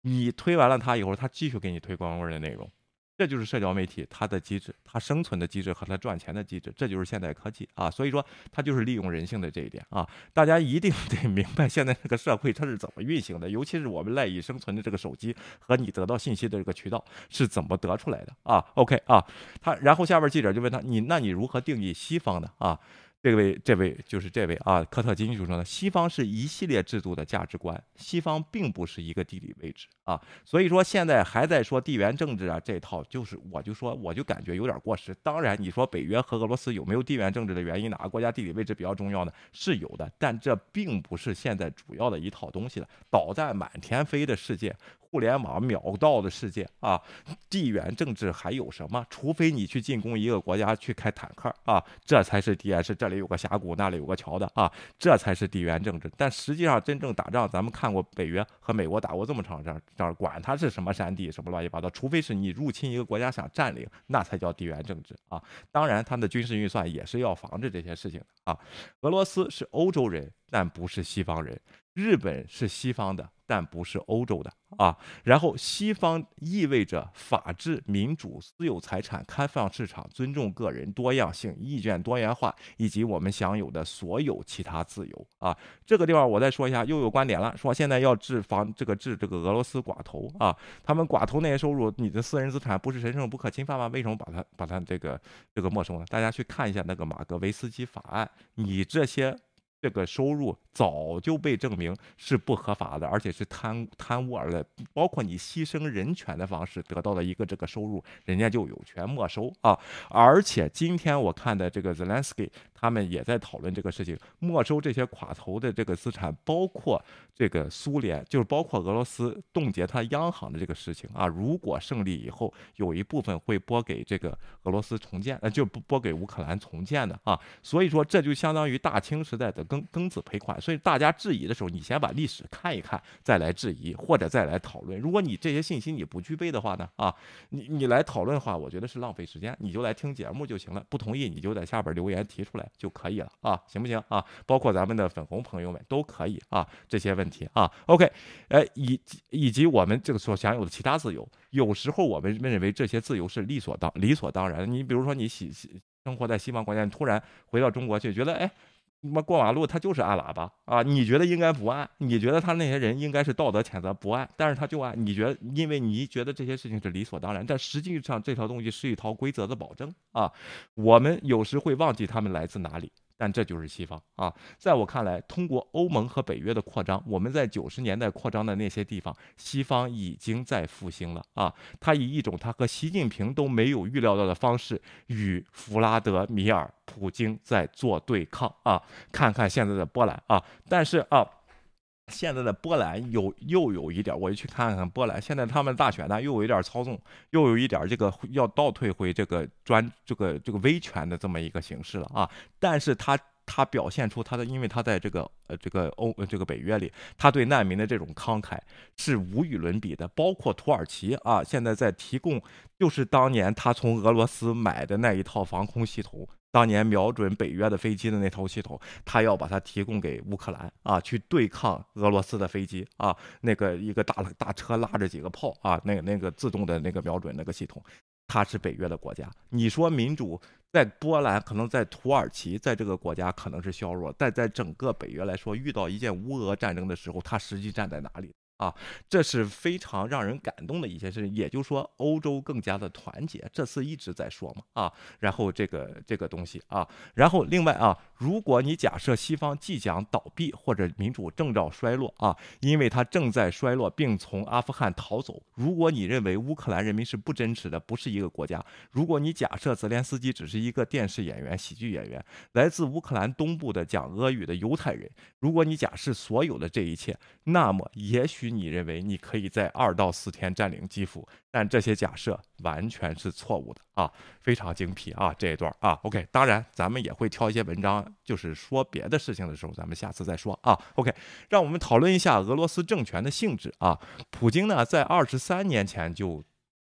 你推完了他以后，他继续给你推光棍的内容，这就是社交媒体它的机制，它生存的机制和它赚钱的机制，这就是现代科技啊。所以说，它就是利用人性的这一点啊。大家一定得 明白现在这个社会它是怎么运行的，尤其是我们赖以生存的这个手机和你得到信息的这个渠道是怎么得出来的啊？OK 啊，他然后下边记者就问他，你那你如何定义西方的啊？这位，这位就是这位啊，科特金就说呢，西方是一系列制度的价值观，西方并不是一个地理位置啊，所以说现在还在说地缘政治啊这套，就是我就说我就感觉有点过时。当然，你说北约和俄罗斯有没有地缘政治的原因，哪个国家地理位置比较重要呢？是有的，但这并不是现在主要的一套东西了。导弹满天飞的世界。互联网秒到的世界啊，地缘政治还有什么？除非你去进攻一个国家去开坦克啊，这才是地缘是这里有个峡谷，那里有个桥的啊，这才是地缘政治。但实际上真正打仗，咱们看过北约和美国打过这么长时间，管它是什么山地什么乱七八糟，除非是你入侵一个国家想占领，那才叫地缘政治啊。当然，他的军事预算也是要防止这些事情的啊。俄罗斯是欧洲人，但不是西方人。日本是西方的，但不是欧洲的啊。然后西方意味着法治、民主、私有财产、开放市场、尊重个人多样性、意见多元化，以及我们享有的所有其他自由啊。这个地方我再说一下，又有观点了，说现在要治防这个治这个俄罗斯寡头啊，他们寡头那些收入，你的私人资产不是神圣不可侵犯吗？为什么把它把它这个这个没收呢？大家去看一下那个马格维斯基法案，你这些。这个收入早就被证明是不合法的，而且是贪贪污而来，包括你牺牲人权的方式得到的一个这个收入，人家就有权没收啊！而且今天我看的这个 Zelensky 他们也在讨论这个事情，没收这些寡头的这个资产，包括这个苏联，就是包括俄罗斯冻结它央行的这个事情啊！如果胜利以后，有一部分会拨给这个俄罗斯重建，呃，就不拨给乌克兰重建的啊！所以说这就相当于大清时代的。庚庚子赔款，所以大家质疑的时候，你先把历史看一看，再来质疑或者再来讨论。如果你这些信息你不具备的话呢，啊，你你来讨论的话，我觉得是浪费时间，你就来听节目就行了。不同意你就在下边留言提出来就可以了啊，行不行啊？包括咱们的粉红朋友们都可以啊，这些问题啊，OK，哎，以以及我们这个所享有的其他自由，有时候我们认为这些自由是理所当理所当然。你比如说你喜喜生活在西方国家，你突然回到中国去，觉得哎。他妈过马路，他就是按喇叭啊！你觉得应该不按？你觉得他那些人应该是道德谴责不按？但是他就按。你觉得，因为你觉得这些事情是理所当然，但实际上这条东西是一套规则的保证啊！我们有时会忘记他们来自哪里。但这就是西方啊！在我看来，通过欧盟和北约的扩张，我们在九十年代扩张的那些地方，西方已经在复兴了啊！他以一种他和习近平都没有预料到的方式，与弗拉德米尔·普京在做对抗啊！看看现在的波兰啊！但是啊。现在的波兰有又有一点，我就去看看波兰。现在他们大选呢，又有一点操纵，又有一点这个要倒退回这个专这个这个威权的这么一个形式了啊。但是他他表现出他的，因为他在这个呃这个欧这个北约里，他对难民的这种慷慨是无与伦比的。包括土耳其啊，现在在提供，就是当年他从俄罗斯买的那一套防空系统。当年瞄准北约的飞机的那套系统，他要把它提供给乌克兰啊，去对抗俄罗斯的飞机啊，那个一个大大车拉着几个炮啊，那个那个自动的那个瞄准那个系统，它是北约的国家。你说民主在波兰，可能在土耳其，在这个国家可能是削弱，但在整个北约来说，遇到一件乌俄战争的时候，它实际站在哪里？啊，这是非常让人感动的一件事情。也就是说，欧洲更加的团结，这次一直在说嘛啊。然后这个这个东西啊，然后另外啊，如果你假设西方即将倒闭或者民主正照衰落啊，因为它正在衰落，并从阿富汗逃走。如果你认为乌克兰人民是不真实的，不是一个国家，如果你假设泽连斯基只是一个电视演员、喜剧演员，来自乌克兰东部的讲俄语的犹太人，如果你假设所有的这一切，那么也许。你认为你可以在二到四天占领基辅，但这些假设完全是错误的啊，非常精辟啊这一段啊，OK，当然咱们也会挑一些文章，就是说别的事情的时候，咱们下次再说啊，OK，让我们讨论一下俄罗斯政权的性质啊，普京呢在二十三年前就。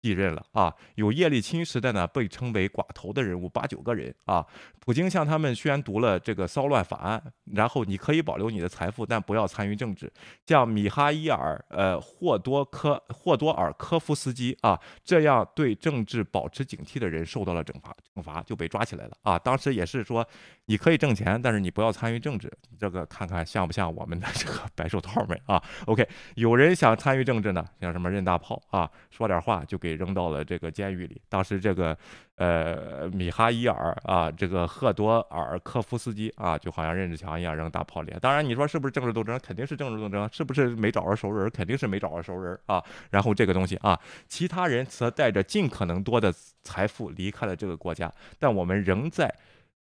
继任了啊，有叶利钦时代呢被称为寡头的人物八九个人啊，普京向他们宣读了这个骚乱法案，然后你可以保留你的财富，但不要参与政治。像米哈伊尔呃霍多科霍多尔科夫斯基啊，这样对政治保持警惕的人受到了惩罚，惩罚就被抓起来了啊。当时也是说你可以挣钱，但是你不要参与政治。这个看看像不像我们的这个白手套们啊？OK，有人想参与政治呢，像什么任大炮啊，说点话就给。扔到了这个监狱里。当时这个，呃，米哈伊尔啊，这个赫多尔科夫斯基啊，就好像任志强一样扔大炮里。当然，你说是不是政治斗争？肯定是政治斗争。是不是没找着熟人？肯定是没找着熟人啊。然后这个东西啊，其他人则带着尽可能多的财富离开了这个国家。但我们仍在，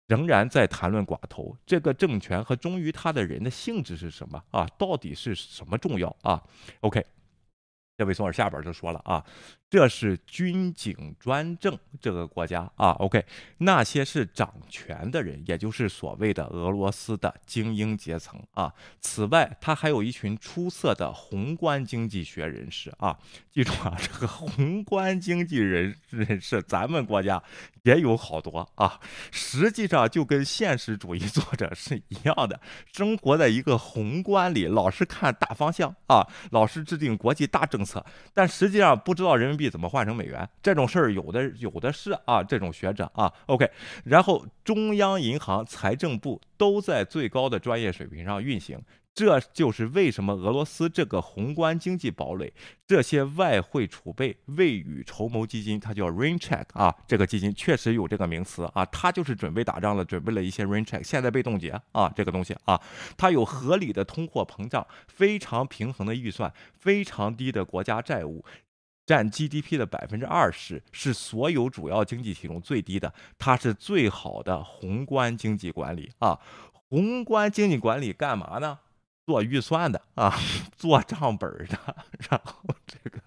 仍然在谈论寡头这个政权和忠于他的人的性质是什么啊？到底是什么重要啊？OK。这位松尔下边就说了啊，这是军警专政这个国家啊，OK，那些是掌权的人，也就是所谓的俄罗斯的精英阶层啊。此外，他还有一群出色的宏观经济学人士啊。记住啊，这个宏观经济人人士，咱们国家也有好多啊。实际上就跟现实主义作者是一样的，生活在一个宏观里，老是看大方向啊，老是制定国际大政。策，但实际上不知道人民币怎么换成美元，这种事儿有的有的是啊，这种学者啊，OK，然后中央银行、财政部都在最高的专业水平上运行。这就是为什么俄罗斯这个宏观经济堡垒，这些外汇储备未雨绸缪基金，它叫 rain check 啊，这个基金确实有这个名词啊，它就是准备打仗了，准备了一些 rain check，现在被冻结啊，这个东西啊，它有合理的通货膨胀，非常平衡的预算，非常低的国家债务，占 GDP 的百分之二十，是所有主要经济体中最低的，它是最好的宏观经济管理啊，宏观经济管理干嘛呢？做预算的啊，做账本的，然后这个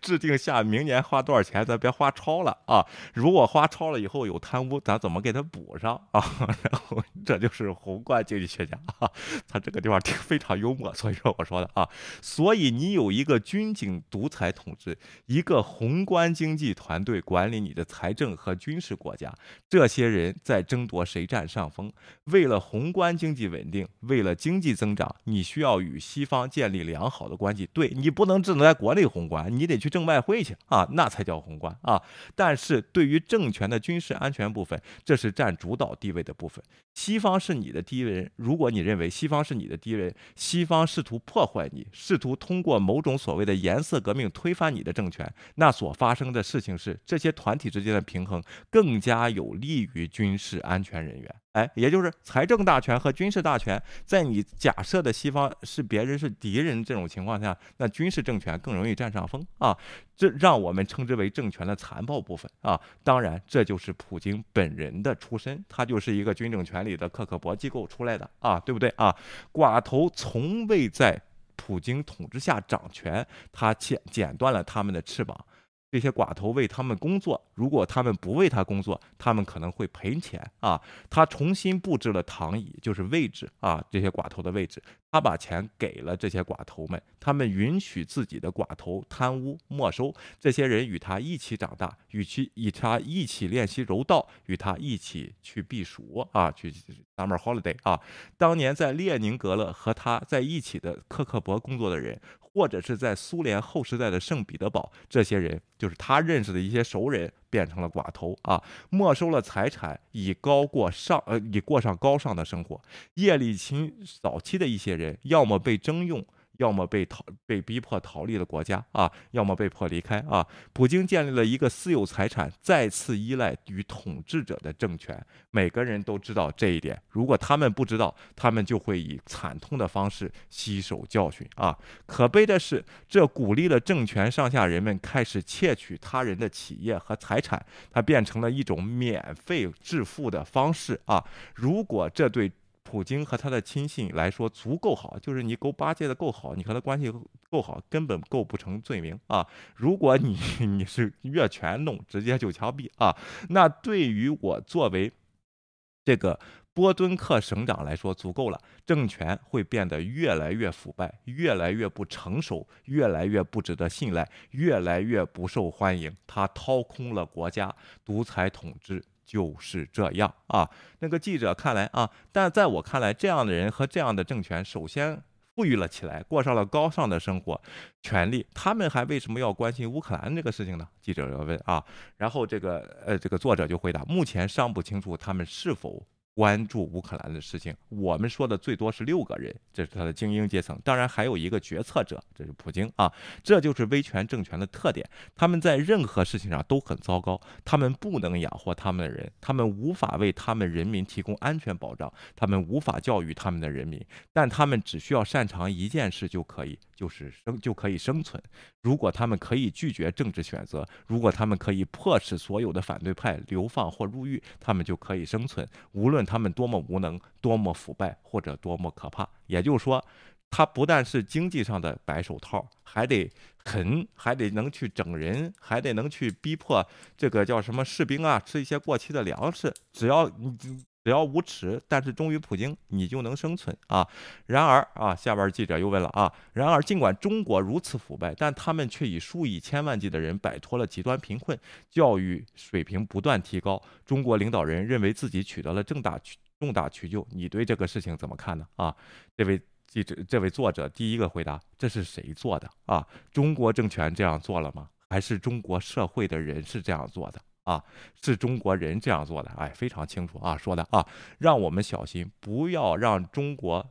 制定下明年花多少钱，咱别花超了啊。如果花超了以后有贪污，咱怎么给他补上啊？然后这就是宏观经济学家啊，他这个地方挺非常幽默，所以说我说的啊。所以你有一个军警独裁统治，一个宏观经济团队管理你的财政和军事国家，这些人在争夺谁占上风。为了宏观经济稳定，为了经济增长。你需要与西方建立良好的关系，对你不能只能在国内宏观，你得去挣外汇去啊，那才叫宏观啊。但是对于政权的军事安全部分，这是占主导地位的部分。西方是你的敌人，如果你认为西方是你的敌人，西方试图破坏你，试图通过某种所谓的颜色革命推翻你的政权，那所发生的事情是，这些团体之间的平衡更加有利于军事安全人员。哎，也就是财政大权和军事大权，在你假设的西方是别人是敌人这种情况下，那军事政权更容易占上风啊。这让我们称之为政权的残暴部分啊。当然，这就是普京本人的出身，他就是一个军政权里的克克勃机构出来的啊，对不对啊？寡头从未在普京统治下掌权，他剪剪断了他们的翅膀。这些寡头为他们工作，如果他们不为他工作，他们可能会赔钱啊。他重新布置了躺椅，就是位置啊，这些寡头的位置。他把钱给了这些寡头们，他们允许自己的寡头贪污没收。这些人与他一起长大，与其与他一起练习柔道，与他一起去避暑啊，去 summer holiday 啊。当年在列宁格勒和他在一起的克克勃工作的人。或者是在苏联后时代的圣彼得堡，这些人就是他认识的一些熟人，变成了寡头啊，没收了财产，以高过上呃，以过上高尚的生活。叶利钦早期的一些人，要么被征用，要么被逃被逼迫逃离了国家啊，要么被迫离开啊。普京建立了一个私有财产再次依赖于统治者的政权，每个人都知道这一点。如果他们不知道，他们就会以惨痛的方式吸收教训啊。可悲的是，这鼓励了政权上下人们开始窃取他人的企业和财产，它变成了一种免费致富的方式啊。如果这对普京和他的亲信来说足够好，就是你够巴结的够好，你和他关系够好，根本构不成罪名啊！如果你你是越权弄，直接就枪毙啊！那对于我作为这个波敦克省长来说足够了。政权会变得越来越腐败，越来越不成熟，越来越不值得信赖，越来越不受欢迎。他掏空了国家，独裁统治。就是这样啊，那个记者看来啊，但在我看来，这样的人和这样的政权，首先富裕了起来，过上了高尚的生活，权利，他们还为什么要关心乌克兰这个事情呢？记者要问啊，然后这个呃，这个作者就回答，目前尚不清楚他们是否。关注乌克兰的事情，我们说的最多是六个人，这是他的精英阶层。当然还有一个决策者，这是普京啊。这就是威权政权的特点，他们在任何事情上都很糟糕。他们不能养活他们的人，他们无法为他们人民提供安全保障，他们无法教育他们的人民，但他们只需要擅长一件事就可以，就是生就可以生存。如果他们可以拒绝政治选择，如果他们可以迫使所有的反对派流放或入狱，他们就可以生存，无论。他们多么无能，多么腐败，或者多么可怕。也就是说，他不但是经济上的白手套，还得狠，还得能去整人，还得能去逼迫这个叫什么士兵啊，吃一些过期的粮食。只要你。只要无耻，但是忠于普京，你就能生存啊！然而啊，下边记者又问了啊，然而尽管中国如此腐败，但他们却以数以千万计的人摆脱了极端贫困，教育水平不断提高。中国领导人认为自己取得了重大重大取救，你对这个事情怎么看呢？啊，这位记者，这位作者第一个回答：这是谁做的啊？中国政权这样做了吗？还是中国社会的人是这样做的？啊，是中国人这样做的，哎，非常清楚啊，说的啊，让我们小心，不要让中国。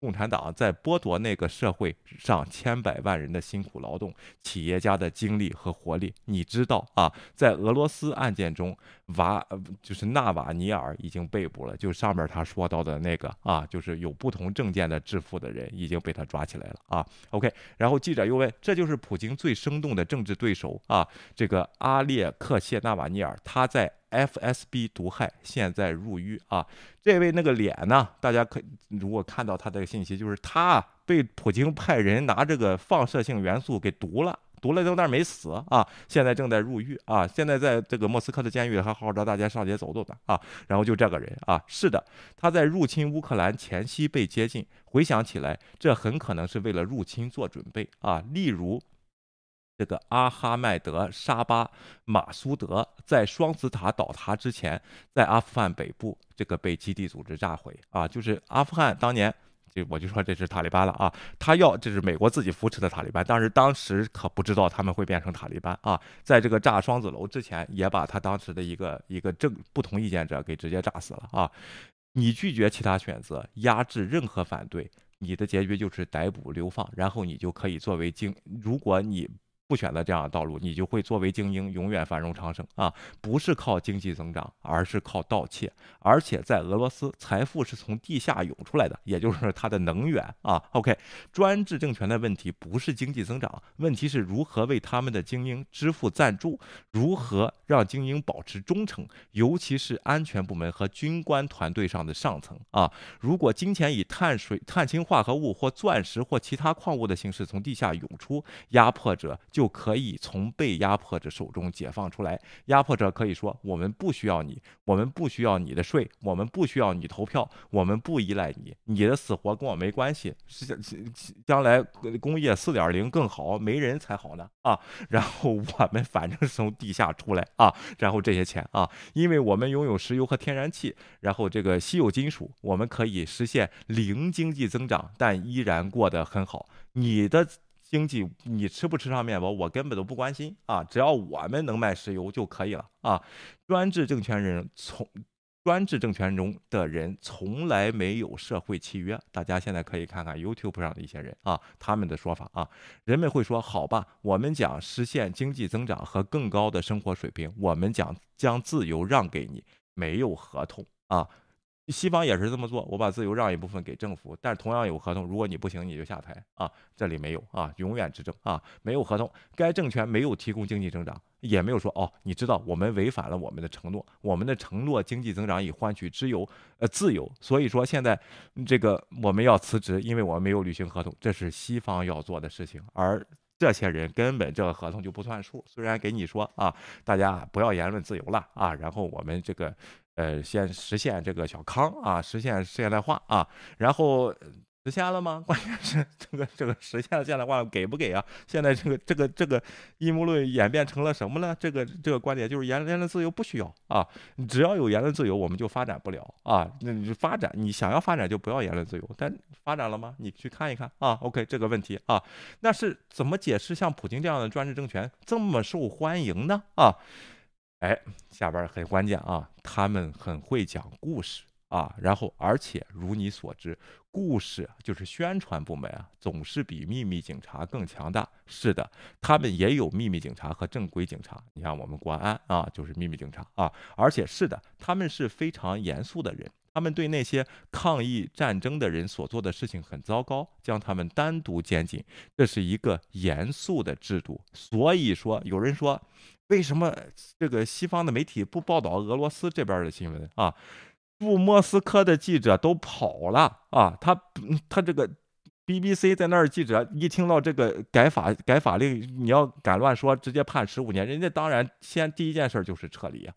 共产党在剥夺那个社会上千百万人的辛苦劳动、企业家的精力和活力。你知道啊，在俄罗斯案件中，瓦就是纳瓦尼尔已经被捕了。就上面他说到的那个啊，就是有不同政见的致富的人已经被他抓起来了啊。OK，然后记者又问：这就是普京最生动的政治对手啊？这个阿列克谢纳瓦尼尔，他在。FSB 毒害，现在入狱啊！这位那个脸呢？大家可如果看到他的信息，就是他被普京派人拿这个放射性元素给毒了，毒了之后但是没死啊，现在正在入狱啊！现在在这个莫斯科的监狱还号召大家上街走走的啊！然后就这个人啊，是的，他在入侵乌克兰前夕被接近，回想起来，这很可能是为了入侵做准备啊，例如。这个阿哈迈德沙巴马苏德在双子塔倒塌之前，在阿富汗北部这个被基地组织炸毁啊，就是阿富汗当年就我就说这是塔利班了啊，他要这是美国自己扶持的塔利班，但是当时可不知道他们会变成塔利班啊，在这个炸双子楼之前，也把他当时的一个一个正不同意见者给直接炸死了啊，你拒绝其他选择，压制任何反对，你的结局就是逮捕流放，然后你就可以作为经，如果你。不选择这样的道路，你就会作为精英永远繁荣昌盛啊！不是靠经济增长，而是靠盗窃。而且在俄罗斯，财富是从地下涌出来的，也就是它的能源啊。OK，专制政权的问题不是经济增长，问题是如何为他们的精英支付赞助，如何让精英保持忠诚，尤其是安全部门和军官团队上的上层啊。如果金钱以碳水、碳氢化合物或钻石或其他矿物的形式从地下涌出，压迫者。就可以从被压迫者手中解放出来。压迫者可以说：“我们不需要你，我们不需要你的税，我们不需要你投票，我们不依赖你，你的死活跟我没关系。是将来工业四点零更好，没人才好呢啊！然后我们反正是从地下出来啊，然后这些钱啊，因为我们拥有石油和天然气，然后这个稀有金属，我们可以实现零经济增长，但依然过得很好。你的。经济，你吃不吃上面包，我根本都不关心啊！只要我们能卖石油就可以了啊！专制政权人从专制政权中的人从来没有社会契约。大家现在可以看看 YouTube 上的一些人啊，他们的说法啊，人们会说：好吧，我们讲实现经济增长和更高的生活水平，我们讲将自由让给你，没有合同啊。西方也是这么做，我把自由让一部分给政府，但是同样有合同，如果你不行，你就下台啊。这里没有啊，永远执政啊，没有合同。该政权没有提供经济增长，也没有说哦，你知道我们违反了我们的承诺，我们的承诺经济增长以换取自由，呃，自由。所以说现在这个我们要辞职，因为我们没有履行合同，这是西方要做的事情，而这些人根本这个合同就不算数。虽然给你说啊，大家不要言论自由了啊，然后我们这个。呃，先实现这个小康啊，实现现代化啊，然后实现了吗？关键是这个这个实现了现代化给不给啊？现在这个这个这个阴谋论演变成了什么呢？这个这个观点就是言言论自由不需要啊，只要有言论自由，我们就发展不了啊。那你发展，你想要发展就不要言论自由，但发展了吗？你去看一看啊。OK，这个问题啊，那是怎么解释像普京这样的专制政权这么受欢迎呢？啊？哎，下边很关键啊，他们很会讲故事啊，然后而且如你所知，故事就是宣传部门啊，总是比秘密警察更强大。是的，他们也有秘密警察和正规警察。你看我们国安啊，就是秘密警察啊，而且是的，他们是非常严肃的人，他们对那些抗议战争的人所做的事情很糟糕，将他们单独监禁，这是一个严肃的制度。所以说，有人说。为什么这个西方的媒体不报道俄罗斯这边的新闻啊？驻莫斯科的记者都跑了啊！他他这个 BBC 在那儿记者一听到这个改法改法令，你要敢乱说，直接判十五年。人家当然先第一件事就是撤离啊！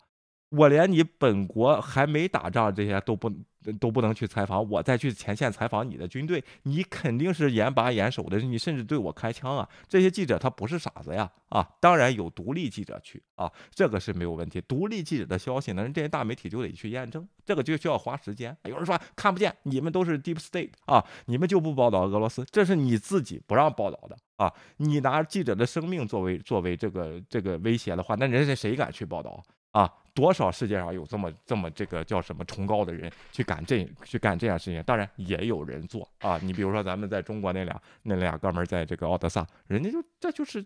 我连你本国还没打仗这些都不。都不能去采访，我再去前线采访你的军队，你肯定是严把严守的，你甚至对我开枪啊！这些记者他不是傻子呀，啊，当然有独立记者去啊，这个是没有问题。独立记者的消息呢，这些大媒体就得去验证，这个就需要花时间。有人说看不见，你们都是 deep state 啊，你们就不报道俄罗斯，这是你自己不让报道的啊！你拿记者的生命作为作为这个这个威胁的话，那人家谁敢去报道啊？多少世界上有这么这么这个叫什么崇高的人去干这去干这样事情？当然也有人做啊。你比如说咱们在中国那俩那俩哥们儿在这个奥德萨，人家就这就是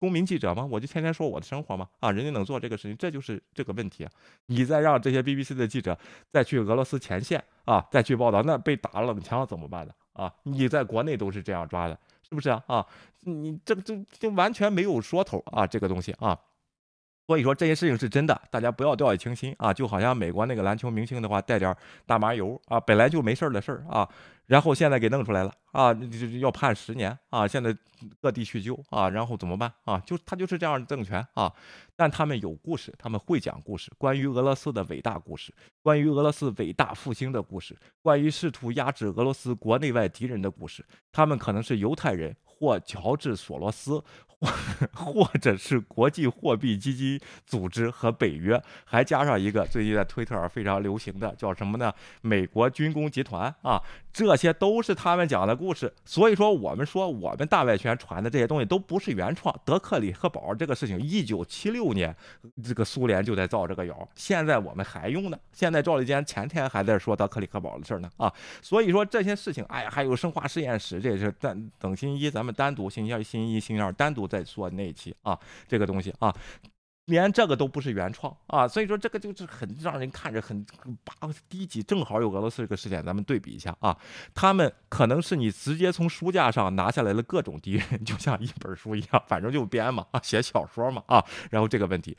公民记者吗？我就天天说我的生活吗？啊，人家能做这个事情，这就是这个问题。你再让这些 BBC 的记者再去俄罗斯前线啊，再去报道，那被打冷枪怎么办呢？啊，你在国内都是这样抓的，是不是啊？啊，你这这就完全没有说头啊，这个东西啊。所以说这些事情是真的，大家不要掉以轻心啊！就好像美国那个篮球明星的话，带点大麻油啊，本来就没事儿的事儿啊，然后现在给弄出来了啊，要判十年啊！现在各地去救啊，然后怎么办啊？就他就是这样的政权啊，但他们有故事，他们会讲故事，关于俄罗斯的伟大故事，关于俄罗斯伟大复兴的故事，关于试图压制俄罗斯国内外敌人的故事。他们可能是犹太人。或乔治·索罗斯，或者是国际货币基金组织和北约，还加上一个最近在推特上非常流行的叫什么呢？美国军工集团啊，这些都是他们讲的故事。所以说，我们说我们大外宣传的这些东西都不是原创。德克里克堡这个事情，一九七六年这个苏联就在造这个谣，现在我们还用呢。现在赵立坚前天还在说德克里克堡的事呢啊。所以说这些事情，哎，还有生化实验室，这是等等星期一咱。们单独星期二、星期一、星期二单独再说那一期啊，这个东西啊，连这个都不是原创啊，所以说这个就是很让人看着很八低级。正好有俄罗斯这个事件，咱们对比一下啊，他们可能是你直接从书架上拿下来了各种敌人，就像一本书一样，反正就编嘛啊，写小说嘛啊，然后这个问题。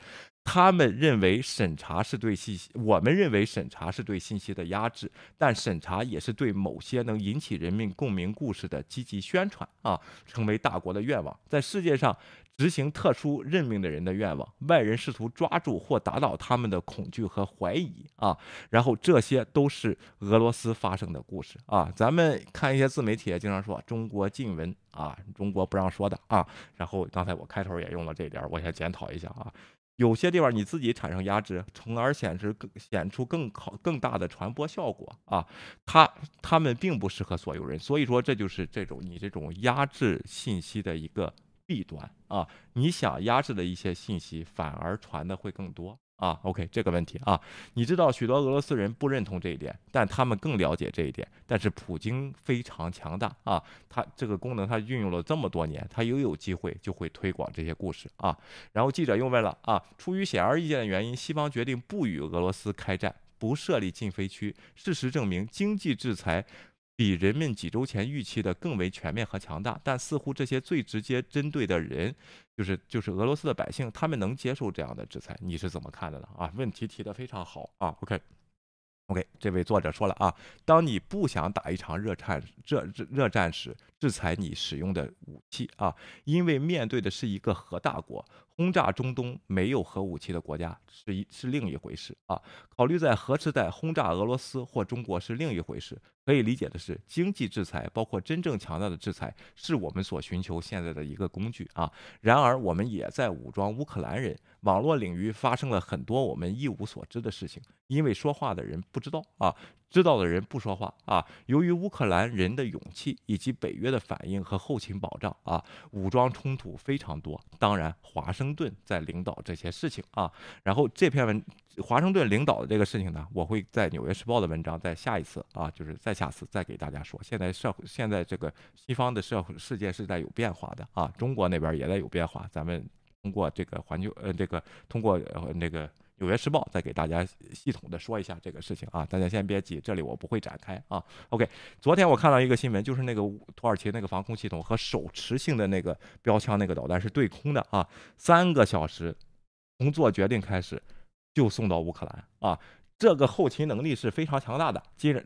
他们认为审查是对信息，我们认为审查是对信息的压制，但审查也是对某些能引起人民共鸣故事的积极宣传啊，成为大国的愿望，在世界上执行特殊任命的人的愿望，外人试图抓住或打倒他们的恐惧和怀疑啊，然后这些都是俄罗斯发生的故事啊，咱们看一些自媒体也经常说中国禁文啊，中国不让说的啊，然后刚才我开头也用了这点，我先检讨一下啊。有些地方你自己产生压制，从而显示更显出更好更大的传播效果啊，他他们并不适合所有人，所以说这就是这种你这种压制信息的一个弊端啊，你想压制的一些信息反而传的会更多。啊，OK，这个问题啊，你知道许多俄罗斯人不认同这一点，但他们更了解这一点。但是普京非常强大啊，他这个功能他运用了这么多年，他又有机会就会推广这些故事啊。然后记者又问了啊，出于显而易见的原因，西方决定不与俄罗斯开战，不设立禁飞区。事实证明，经济制裁。比人们几周前预期的更为全面和强大，但似乎这些最直接针对的人，就是就是俄罗斯的百姓，他们能接受这样的制裁？你是怎么看的呢？啊，问题提得非常好啊。OK，OK，这位作者说了啊，当你不想打一场热战热热热战时，制裁你使用的武器啊，因为面对的是一个核大国。轰炸中东没有核武器的国家是一是另一回事啊。考虑在核时代轰炸俄罗斯或中国是另一回事。可以理解的是，经济制裁，包括真正强大的制裁，是我们所寻求现在的一个工具啊。然而，我们也在武装乌克兰人。网络领域发生了很多我们一无所知的事情，因为说话的人不知道啊，知道的人不说话啊。由于乌克兰人的勇气以及北约的反应和后勤保障啊，武装冲突非常多。当然，华盛顿在领导这些事情啊。然后这篇文，华盛顿领导的这个事情呢，我会在《纽约时报》的文章在下一次啊，就是再下次再给大家说。现在社会现在这个西方的社会世界是在有变化的啊，中国那边也在有变化，咱们。通过这个环球呃，这个通过呃那个《纽约时报》再给大家系统的说一下这个事情啊，大家先别急，这里我不会展开啊。OK，昨天我看到一个新闻，就是那个土耳其那个防空系统和手持性的那个标枪那个导弹是对空的啊，三个小时从做决定开始就送到乌克兰啊，这个后勤能力是非常强大的。接着。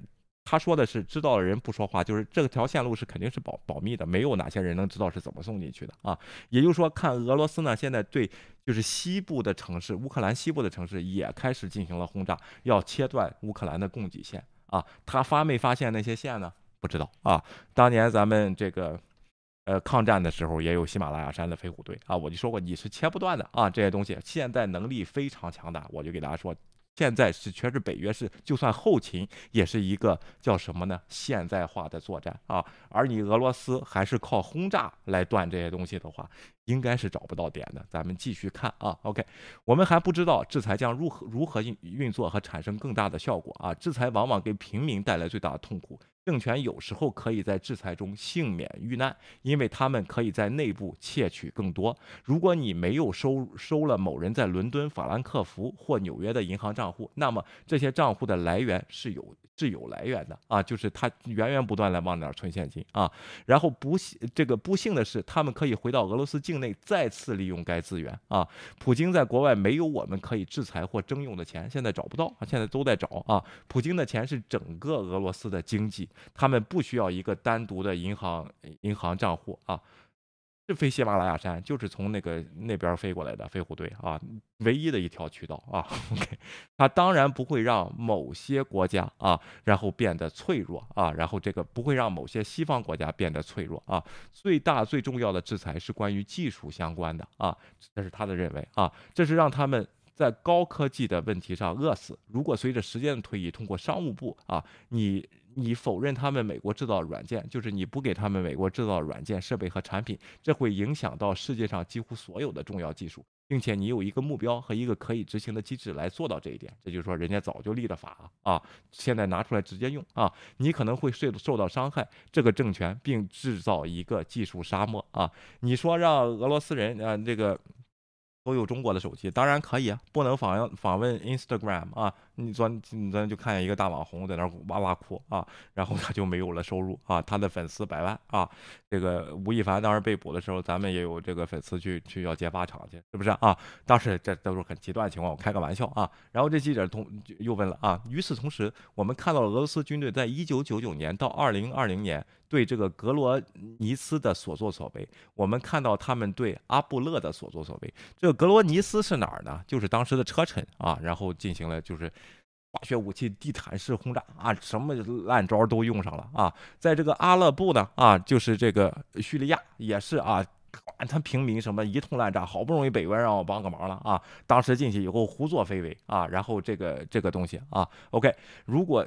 他说的是知道的人不说话，就是这条线路是肯定是保保密的，没有哪些人能知道是怎么送进去的啊。也就是说，看俄罗斯呢，现在对就是西部的城市，乌克兰西部的城市也开始进行了轰炸，要切断乌克兰的供给线啊。他发没发现那些线呢？不知道啊。当年咱们这个呃抗战的时候，也有喜马拉雅山的飞虎队啊，我就说过你是切不断的啊，这些东西现在能力非常强大，我就给大家说。现在是全是北约是，就算后勤也是一个叫什么呢？现代化的作战啊，而你俄罗斯还是靠轰炸来断这些东西的话，应该是找不到点的。咱们继续看啊，OK，我们还不知道制裁将如何如何运运作和产生更大的效果啊。制裁往往给平民带来最大的痛苦。政权有时候可以在制裁中幸免遇难，因为他们可以在内部窃取更多。如果你没有收收了某人在伦敦、法兰克福或纽约的银行账户，那么这些账户的来源是有。是有来源的啊，就是他源源不断来往哪儿存现金啊，然后不幸这个不幸的是，他们可以回到俄罗斯境内再次利用该资源啊。普京在国外没有我们可以制裁或征用的钱，现在找不到啊，现在都在找啊。普京的钱是整个俄罗斯的经济，他们不需要一个单独的银行银行账户啊。是飞喜马拉雅山，就是从那个那边飞过来的飞虎队啊，唯一的一条渠道啊。OK，他当然不会让某些国家啊，然后变得脆弱啊，然后这个不会让某些西方国家变得脆弱啊。最大最重要的制裁是关于技术相关的啊，这是他的认为啊，这是让他们在高科技的问题上饿死。如果随着时间的推移，通过商务部啊，你。你否认他们美国制造软件，就是你不给他们美国制造软件设备和产品，这会影响到世界上几乎所有的重要技术，并且你有一个目标和一个可以执行的机制来做到这一点。这就是说，人家早就立了法啊，现在拿出来直接用啊，你可能会受受到伤害，这个政权并制造一个技术沙漠啊。你说让俄罗斯人啊，这个。都有中国的手机，当然可以啊，不能访访问 Instagram 啊。你昨你昨天就看见一个大网红在那哇哇哭啊，然后他就没有了收入啊，他的粉丝百万啊。这个吴亦凡当时被捕的时候，咱们也有这个粉丝去去要揭发场去，是不是啊？当时这都是很极端的情况，我开个玩笑啊。然后这记者同又问了啊，与此同时，我们看到了俄罗斯军队在一九九九年到二零二零年对这个格罗尼斯的所作所为，我们看到他们对阿布勒的所作所为。这个格罗尼斯是哪儿呢？就是当时的车臣啊，然后进行了就是。化学武器、地毯式轰炸啊，什么烂招都用上了啊！在这个阿勒布呢啊，就是这个叙利亚也是啊，管他平民什么一通乱炸，好不容易北约让我帮个忙了啊，当时进去以后胡作非为啊，然后这个这个东西啊，OK，如果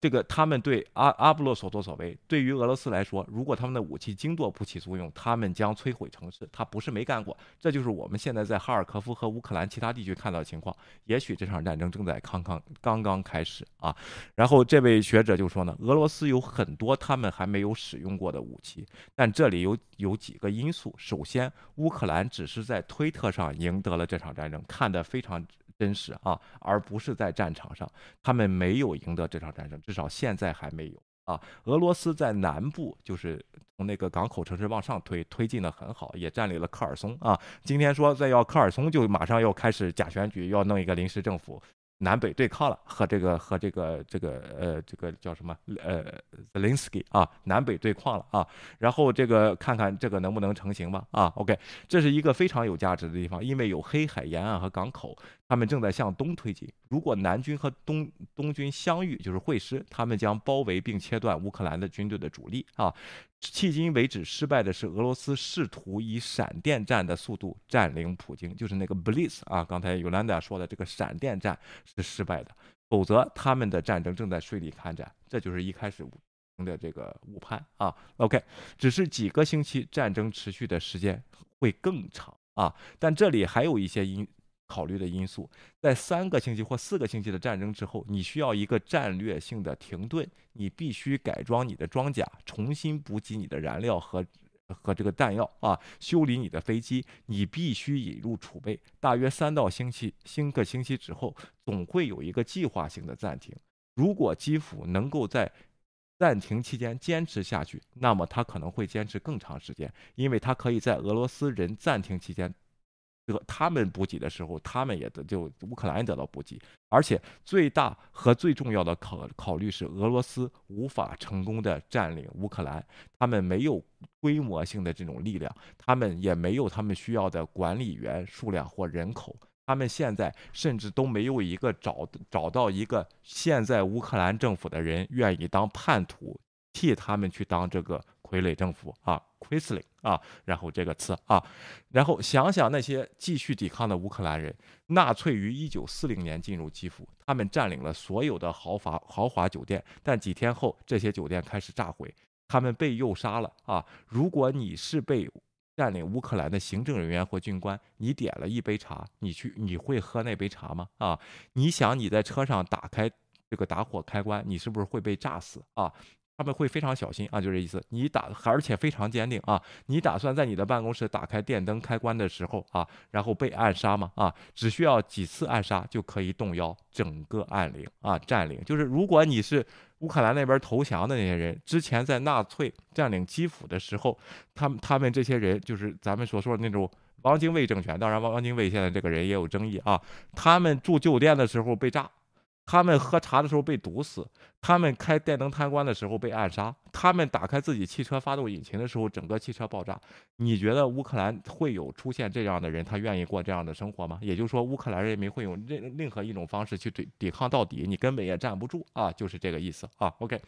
这个他们对阿阿布洛所作所为，对于俄罗斯来说，如果他们的武器精度不起作用，他们将摧毁城市。他不是没干过，这就是我们现在在哈尔科夫和乌克兰其他地区看到的情况。也许这场战争正在刚刚刚刚开始啊。然后这位学者就说呢，俄罗斯有很多他们还没有使用过的武器，但这里有有几个因素。首先，乌克兰只是在推特上赢得了这场战争，看得非常。真实啊，而不是在战场上，他们没有赢得这场战争，至少现在还没有啊。俄罗斯在南部，就是从那个港口城市往上推，推进的很好，也占领了科尔松啊。今天说再要科尔松，就马上要开始假选举，要弄一个临时政府。南北对抗了，和这个和这个这个呃这个叫什么呃 Zelensky 啊，南北对抗了啊，然后这个看看这个能不能成型吧啊，OK，这是一个非常有价值的地方，因为有黑海沿岸和港口，他们正在向东推进。如果南军和东东军相遇，就是会师，他们将包围并切断乌克兰的军队的主力啊。迄今为止，失败的是俄罗斯试图以闪电战的速度占领普京，就是那个 Blitz 啊。刚才尤兰达说的这个闪电战是失败的，否则他们的战争正在顺利开展。这就是一开始的这个误判啊。OK，只是几个星期战争持续的时间会更长啊。但这里还有一些因。考虑的因素，在三个星期或四个星期的战争之后，你需要一个战略性的停顿，你必须改装你的装甲，重新补给你的燃料和和这个弹药啊，修理你的飞机，你必须引入储备。大约三到星期，星个星期之后，总会有一个计划性的暂停。如果基辅能够在暂停期间坚持下去，那么他可能会坚持更长时间，因为他可以在俄罗斯人暂停期间。得他们补给的时候，他们也得就乌克兰得到补给，而且最大和最重要的考考虑是俄罗斯无法成功的占领乌克兰，他们没有规模性的这种力量，他们也没有他们需要的管理员数量或人口，他们现在甚至都没有一个找找到一个现在乌克兰政府的人愿意当叛徒。替他们去当这个傀儡政府啊，quisling 啊，然后这个词啊，然后想想那些继续抵抗的乌克兰人，纳粹于一九四零年进入基辅，他们占领了所有的豪华豪华酒店，但几天后这些酒店开始炸毁，他们被诱杀了啊！如果你是被占领乌克兰的行政人员或军官，你点了一杯茶，你去你会喝那杯茶吗？啊，你想你在车上打开这个打火开关，你是不是会被炸死啊？他们会非常小心啊，就这意思。你打，而且非常坚定啊。你打算在你的办公室打开电灯开关的时候啊，然后被暗杀吗？啊，只需要几次暗杀就可以动摇整个暗领啊，占领。就是如果你是乌克兰那边投降的那些人，之前在纳粹占领基辅的时候，他们他们这些人就是咱们所说的那种汪精卫政权。当然，汪汪精卫现在这个人也有争议啊。他们住酒店的时候被炸。他们喝茶的时候被毒死，他们开电灯贪官的时候被暗杀，他们打开自己汽车发动引擎的时候，整个汽车爆炸。你觉得乌克兰会有出现这样的人？他愿意过这样的生活吗？也就是说，乌克兰人民会用任任何一种方式去抵抵抗到底，你根本也站不住啊！就是这个意思啊。OK，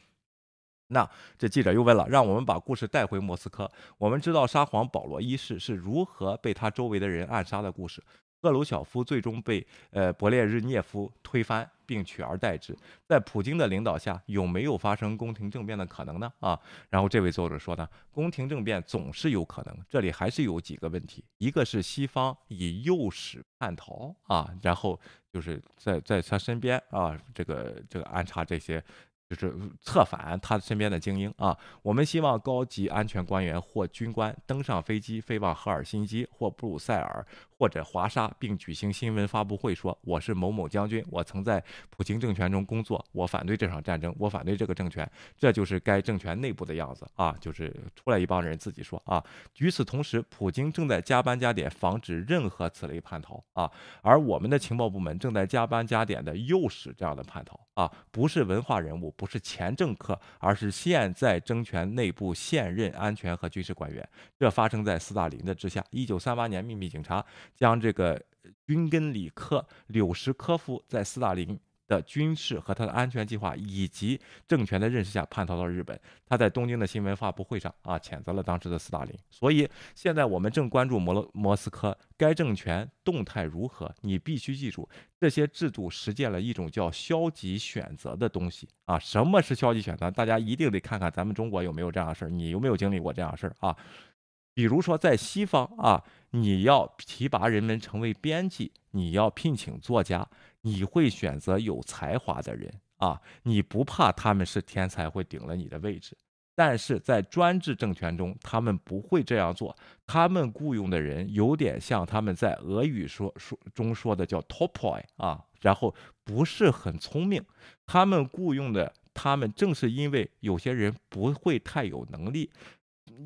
那这记者又问了，让我们把故事带回莫斯科。我们知道沙皇保罗一世是如何被他周围的人暗杀的故事。赫鲁晓夫最终被呃勃列日涅夫推翻并取而代之，在普京的领导下，有没有发生宫廷政变的可能呢？啊，然后这位作者说呢，宫廷政变总是有可能，这里还是有几个问题，一个是西方以诱使叛逃啊，然后就是在在他身边啊，这个这个安插这些。就是策反他身边的精英啊！我们希望高级安全官员或军官登上飞机飞往赫尔辛基或布鲁塞尔或者华沙，并举行新闻发布会，说我是某某将军，我曾在普京政权中工作，我反对这场战争，我反对这个政权。这就是该政权内部的样子啊！就是出来一帮人自己说啊。与此同时，普京正在加班加点防止任何此类叛逃啊，而我们的情报部门正在加班加点的诱使这样的叛逃啊，不是文化人物。不是前政客，而是现在政权内部现任安全和军事官员。这发生在斯大林的之下。一九三八年，秘密警察将这个军根里克柳什科夫在斯大林的军事和他的安全计划以及政权的认识下叛逃到日本。他在东京的新闻发布会上啊，谴责了当时的斯大林。所以现在我们正关注摩洛莫斯科该政权动态如何。你必须记住，这些制度实践了一种叫消极选择的东西啊。什么是消极选择？大家一定得看看咱们中国有没有这样的事儿，你有没有经历过这样的事儿啊？比如说在西方啊，你要提拔人们成为编辑，你要聘请作家。你会选择有才华的人啊，你不怕他们是天才会顶了你的位置，但是在专制政权中，他们不会这样做。他们雇佣的人有点像他们在俄语说说中说的叫 top boy 啊，然后不是很聪明。他们雇佣的他们正是因为有些人不会太有能力，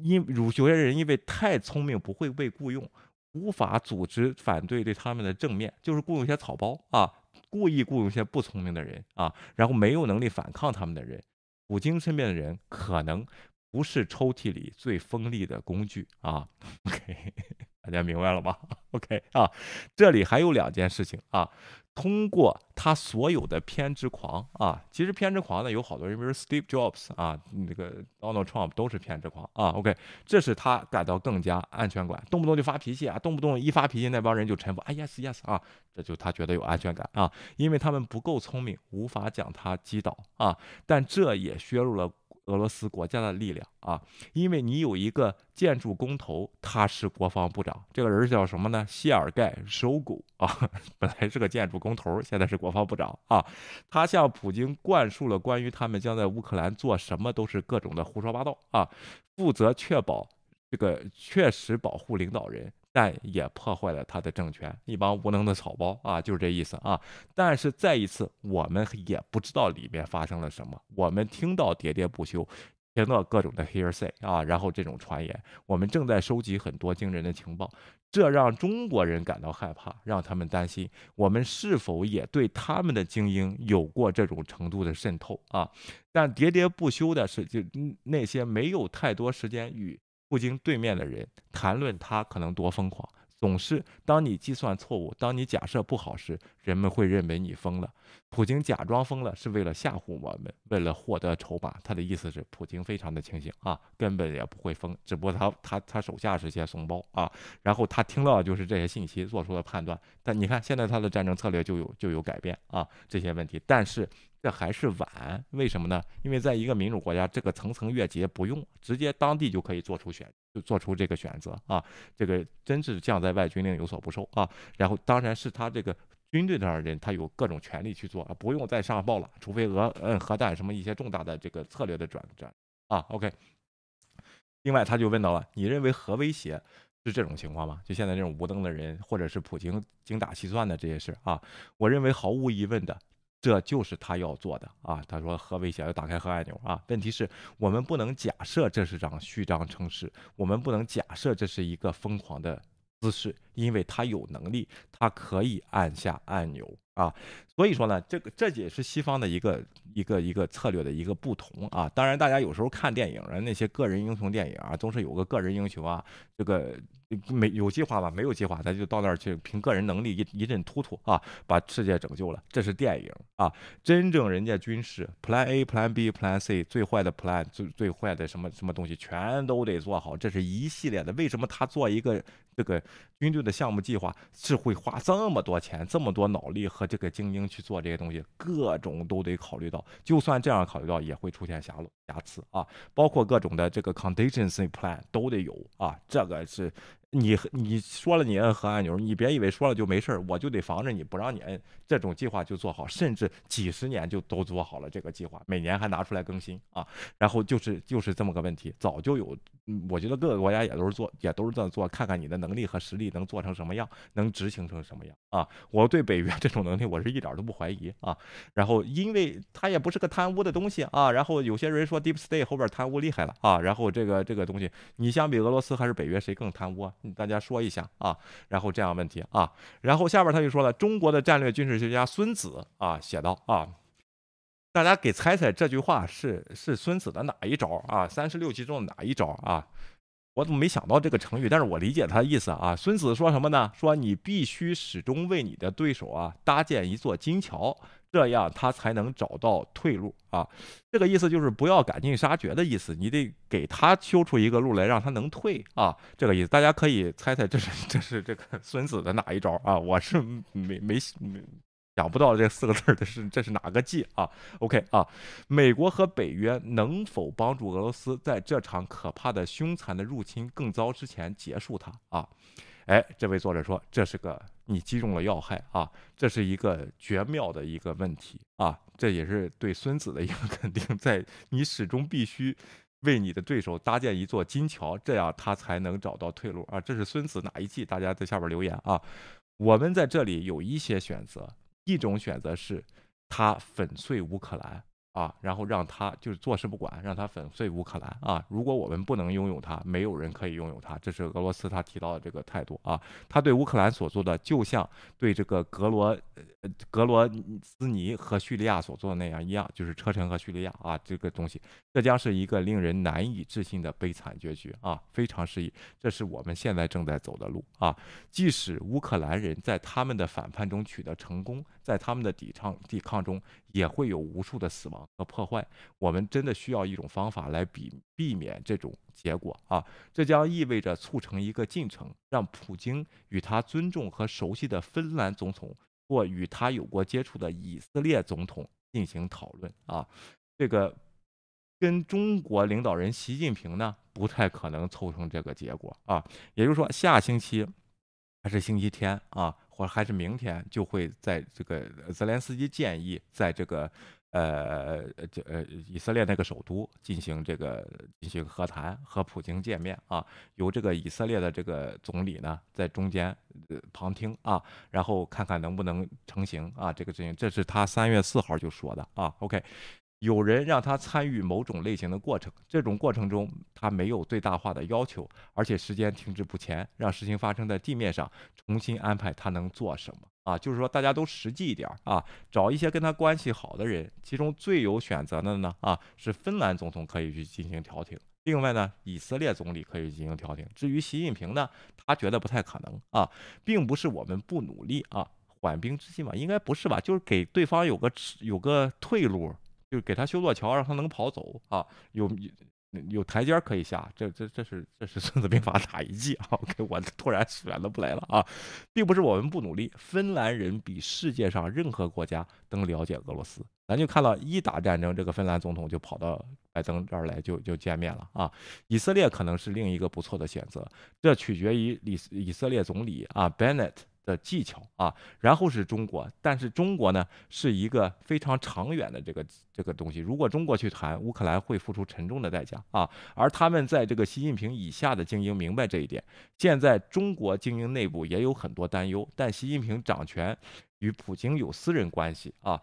因有些人因为太聪明不会被雇佣，无法组织反对对他们的正面，就是雇佣一些草包啊。故意雇佣一些不聪明的人啊，然后没有能力反抗他们的人，普京身边的人可能不是抽屉里最锋利的工具啊。OK，大家明白了吧？OK 啊，这里还有两件事情啊。通过他所有的偏执狂啊，其实偏执狂呢有好多人，比如 Steve Jobs 啊，那个 Donald Trump 都是偏执狂啊。OK，这是他感到更加安全感，动不动就发脾气啊，动不动一发脾气那帮人就臣服。啊，yes yes 啊，这就他觉得有安全感啊，因为他们不够聪明，无法将他击倒啊。但这也削弱了。俄罗斯国家的力量啊，因为你有一个建筑工头，他是国防部长，这个人叫什么呢？谢尔盖·收古啊，本来是个建筑工头，现在是国防部长啊。他向普京灌输了关于他们将在乌克兰做什么都是各种的胡说八道啊，负责确保这个确实保护领导人。但也破坏了他的政权，一帮无能的草包啊，就是这意思啊。但是再一次，我们也不知道里面发生了什么。我们听到喋喋不休，听到各种的 hearsay 啊，然后这种传言，我们正在收集很多惊人的情报，这让中国人感到害怕，让他们担心我们是否也对他们的精英有过这种程度的渗透啊。但喋喋不休的是，就那些没有太多时间与。普京对面的人谈论他可能多疯狂，总是当你计算错误，当你假设不好时，人们会认为你疯了。普京假装疯了是为了吓唬我们，为了获得筹码。他的意思是，普京非常的清醒啊，根本也不会疯，只不过他他他手下是些怂包啊。然后他听到就是这些信息做出了判断。但你看现在他的战争策略就有就有改变啊，这些问题，但是。这还是晚，为什么呢？因为在一个民主国家，这个层层越级不用，直接当地就可以做出选，就做出这个选择啊。这个真是将在外，军令有所不受啊。然后当然是他这个军队的人，他有各种权利去做，不用再上报了，除非俄嗯核弹什么一些重大的这个策略的转转啊。OK。另外他就问到了，你认为核威胁是这种情况吗？就现在这种无能的人，或者是普京精打细算的这些事啊？我认为毫无疑问的。这就是他要做的啊！他说核威胁要打开核按钮啊！问题是我们不能假设这是张虚张声势，我们不能假设这是一个疯狂的姿势，因为他有能力，他可以按下按钮啊！所以说呢，这个这也是西方的一个一个一个策略的一个不同啊！当然，大家有时候看电影啊，那些个人英雄电影啊，都是有个个人英雄啊，这个。没有计划吧？没有计划，咱就到那儿去，凭个人能力一一阵突突啊，把世界拯救了。这是电影啊，真正人家军事 Plan A、Plan B、Plan C，最坏的 Plan 最最坏的什么什么东西全都得做好，这是一系列的。为什么他做一个这个军队的项目计划是会花这么多钱、这么多脑力和这个精英去做这些东西？各种都得考虑到，就算这样考虑到，也会出现瑕疵瑕疵啊，包括各种的这个 contingency plan 都得有啊，这个是。你你说了你摁核按钮，你别以为说了就没事儿，我就得防着你不让你摁。这种计划就做好，甚至几十年就都做好了这个计划，每年还拿出来更新啊。然后就是就是这么个问题，早就有。我觉得各个国家也都是做，也都是这样做，看看你的能力和实力能做成什么样，能执行成什么样啊。我对北约这种能力我是一点都不怀疑啊。然后因为它也不是个贪污的东西啊。然后有些人说 Deep State 后边贪污厉害了啊。然后这个这个东西，你相比俄罗斯还是北约谁更贪污啊？大家说一下啊，然后这样问题啊，然后下边他就说了，中国的战略军事学家孙子啊写道啊，大家给猜猜这句话是是孙子的哪一招啊？三十六计中的哪一招啊？我怎么没想到这个成语？但是我理解他的意思啊。孙子说什么呢？说你必须始终为你的对手啊搭建一座金桥，这样他才能找到退路啊。这个意思就是不要赶尽杀绝的意思，你得给他修出一个路来，让他能退啊。这个意思，大家可以猜猜这是这是这个孙子的哪一招啊？我是没没没。想不到这四个字的是这是哪个计啊？OK 啊，美国和北约能否帮助俄罗斯在这场可怕的凶残的入侵更糟之前结束它啊？哎，这位作者说这是个你击中了要害啊，这是一个绝妙的一个问题啊，这也是对孙子的一个肯定，在你始终必须为你的对手搭建一座金桥，这样他才能找到退路啊。这是孙子哪一计？大家在下边留言啊。我们在这里有一些选择。一种选择是，他粉碎乌克兰。啊，然后让他就是坐视不管，让他粉碎乌克兰啊！如果我们不能拥有它，没有人可以拥有它，这是俄罗斯他提到的这个态度啊。他对乌克兰所做的，就像对这个格罗格罗斯尼和叙利亚所做的那样一样，就是车臣和叙利亚啊，这个东西，这将是一个令人难以置信的悲惨结局啊！非常适宜，这是我们现在正在走的路啊！即使乌克兰人在他们的反叛中取得成功，在他们的抵抗抵抗中。也会有无数的死亡和破坏，我们真的需要一种方法来避避免这种结果啊！这将意味着促成一个进程，让普京与他尊重和熟悉的芬兰总统或与他有过接触的以色列总统进行讨论啊！这个跟中国领导人习近平呢，不太可能凑成这个结果啊！也就是说，下星期还是星期天啊？或者还是明天就会在这个泽连斯基建议在这个呃这呃以色列那个首都进行这个进行和谈和普京见面啊，由这个以色列的这个总理呢在中间旁听啊，然后看看能不能成型啊这个事情，这是他三月四号就说的啊，OK。有人让他参与某种类型的过程，这种过程中他没有最大化的要求，而且时间停滞不前，让事情发生在地面上，重新安排他能做什么啊？就是说大家都实际一点啊，找一些跟他关系好的人，其中最有选择的呢啊是芬兰总统可以去进行调停，另外呢以色列总理可以进行调停。至于习近平呢，他觉得不太可能啊，并不是我们不努力啊，缓兵之计嘛，应该不是吧？就是给对方有个有个退路。就给他修座桥，让他能跑走啊！有有台阶可以下，这这这是这是孙子兵法打一计啊？OK，我突然选了不来了啊，并不是我们不努力，芬兰人比世界上任何国家都了解俄罗斯。咱就看到一打战争，这个芬兰总统就跑到拜登这儿来就就见面了啊。以色列可能是另一个不错的选择，这取决于以以色列总理啊 Bennett。的技巧啊，然后是中国，但是中国呢是一个非常长远的这个这个东西。如果中国去谈，乌克兰会付出沉重的代价啊。而他们在这个习近平以下的精英明白这一点。现在中国精英内部也有很多担忧，但习近平掌权与普京有私人关系啊。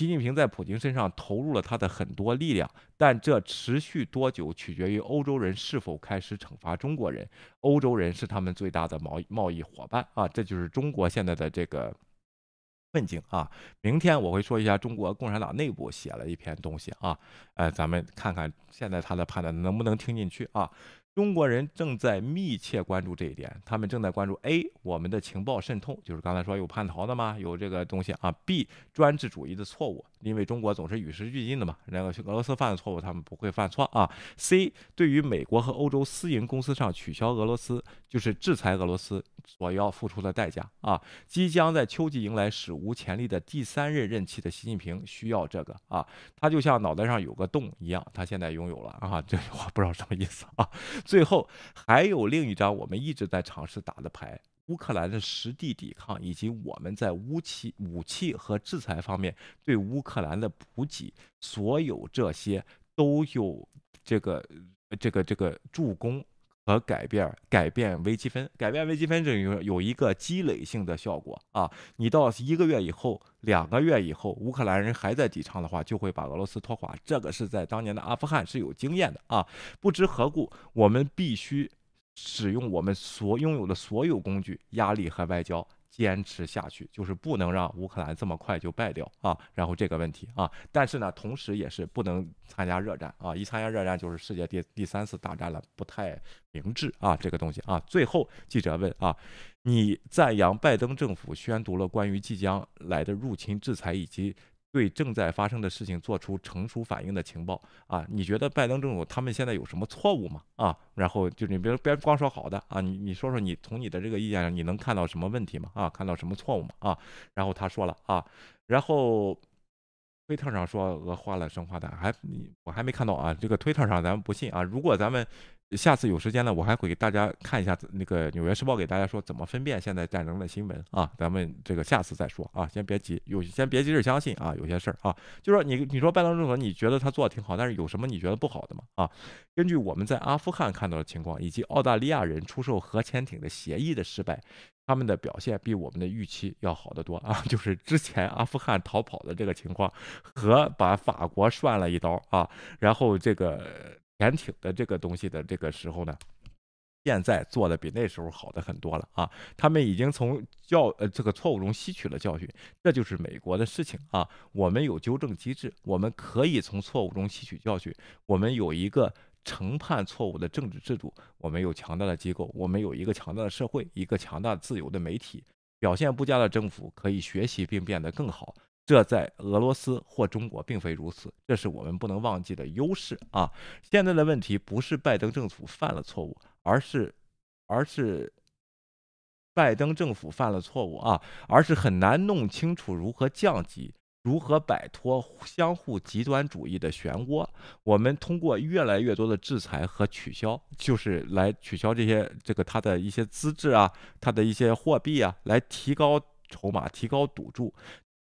习近平在普京身上投入了他的很多力量，但这持续多久取决于欧洲人是否开始惩罚中国人。欧洲人是他们最大的贸贸易伙伴啊，这就是中国现在的这个困境啊。明天我会说一下中国共产党内部写了一篇东西啊，呃，咱们看看现在他的判断能不能听进去啊。中国人正在密切关注这一点，他们正在关注 A 我们的情报渗透，就是刚才说有叛逃的吗？有这个东西啊？B 专制主义的错误，因为中国总是与时俱进的嘛，那个俄罗斯犯的错误他们不会犯错啊。C 对于美国和欧洲私营公司上取消俄罗斯，就是制裁俄罗斯所要付出的代价啊。即将在秋季迎来史无前例的第三任任期的习近平需要这个啊，他就像脑袋上有个洞一样，他现在拥有了啊，这句话不知道什么意思啊。最后还有另一张我们一直在尝试打的牌：乌克兰的实地抵抗，以及我们在武器、武器和制裁方面对乌克兰的补给，所有这些都有这个、这个、这个助攻。和改变改变微积分，改变微积分这有有一个积累性的效果啊！你到一个月以后、两个月以后，乌克兰人还在抵抗的话，就会把俄罗斯拖垮。这个是在当年的阿富汗是有经验的啊！不知何故，我们必须使用我们所拥有的所有工具，压力和外交，坚持下去，就是不能让乌克兰这么快就败掉啊。然后这个问题啊，但是呢，同时也是不能参加热战啊，一参加热战就是世界第第三次大战了，不太明智啊，这个东西啊。最后记者问啊，你赞扬拜登政府宣读了关于即将来的入侵制裁以及。对正在发生的事情做出成熟反应的情报啊，你觉得拜登政府他们现在有什么错误吗？啊，然后就你别别光说好的啊，你你说说你从你的这个意见上你能看到什么问题吗？啊，看到什么错误吗？啊，然后他说了啊，然后推特上说俄花了生化弹，还你我还没看到啊，这个推特上咱们不信啊，如果咱们。下次有时间呢，我还会给大家看一下那个《纽约时报》给大家说怎么分辨现在战争的新闻啊。咱们这个下次再说啊，先别急，有先别急着相信啊，有些事儿啊，就说你你说拜登政府你觉得他做的挺好，但是有什么你觉得不好的吗？啊，根据我们在阿富汗看到的情况，以及澳大利亚人出售核潜艇的协议的失败，他们的表现比我们的预期要好得多啊。就是之前阿富汗逃跑的这个情况和把法国涮了一刀啊，然后这个。潜艇的这个东西的这个时候呢，现在做的比那时候好的很多了啊！他们已经从教呃这个错误中吸取了教训，这就是美国的事情啊！我们有纠正机制，我们可以从错误中吸取教训，我们有一个承判错误的政治制度，我们有强大的机构，我们有一个强大的社会，一个强大自由的媒体，表现不佳的政府可以学习并变得更好。这在俄罗斯或中国并非如此，这是我们不能忘记的优势啊！现在的问题不是拜登政府犯了错误，而是，而是拜登政府犯了错误啊！而是很难弄清楚如何降级，如何摆脱相互极端主义的漩涡。我们通过越来越多的制裁和取消，就是来取消这些这个他的一些资质啊，他的一些货币啊，来提高筹码，提高赌注。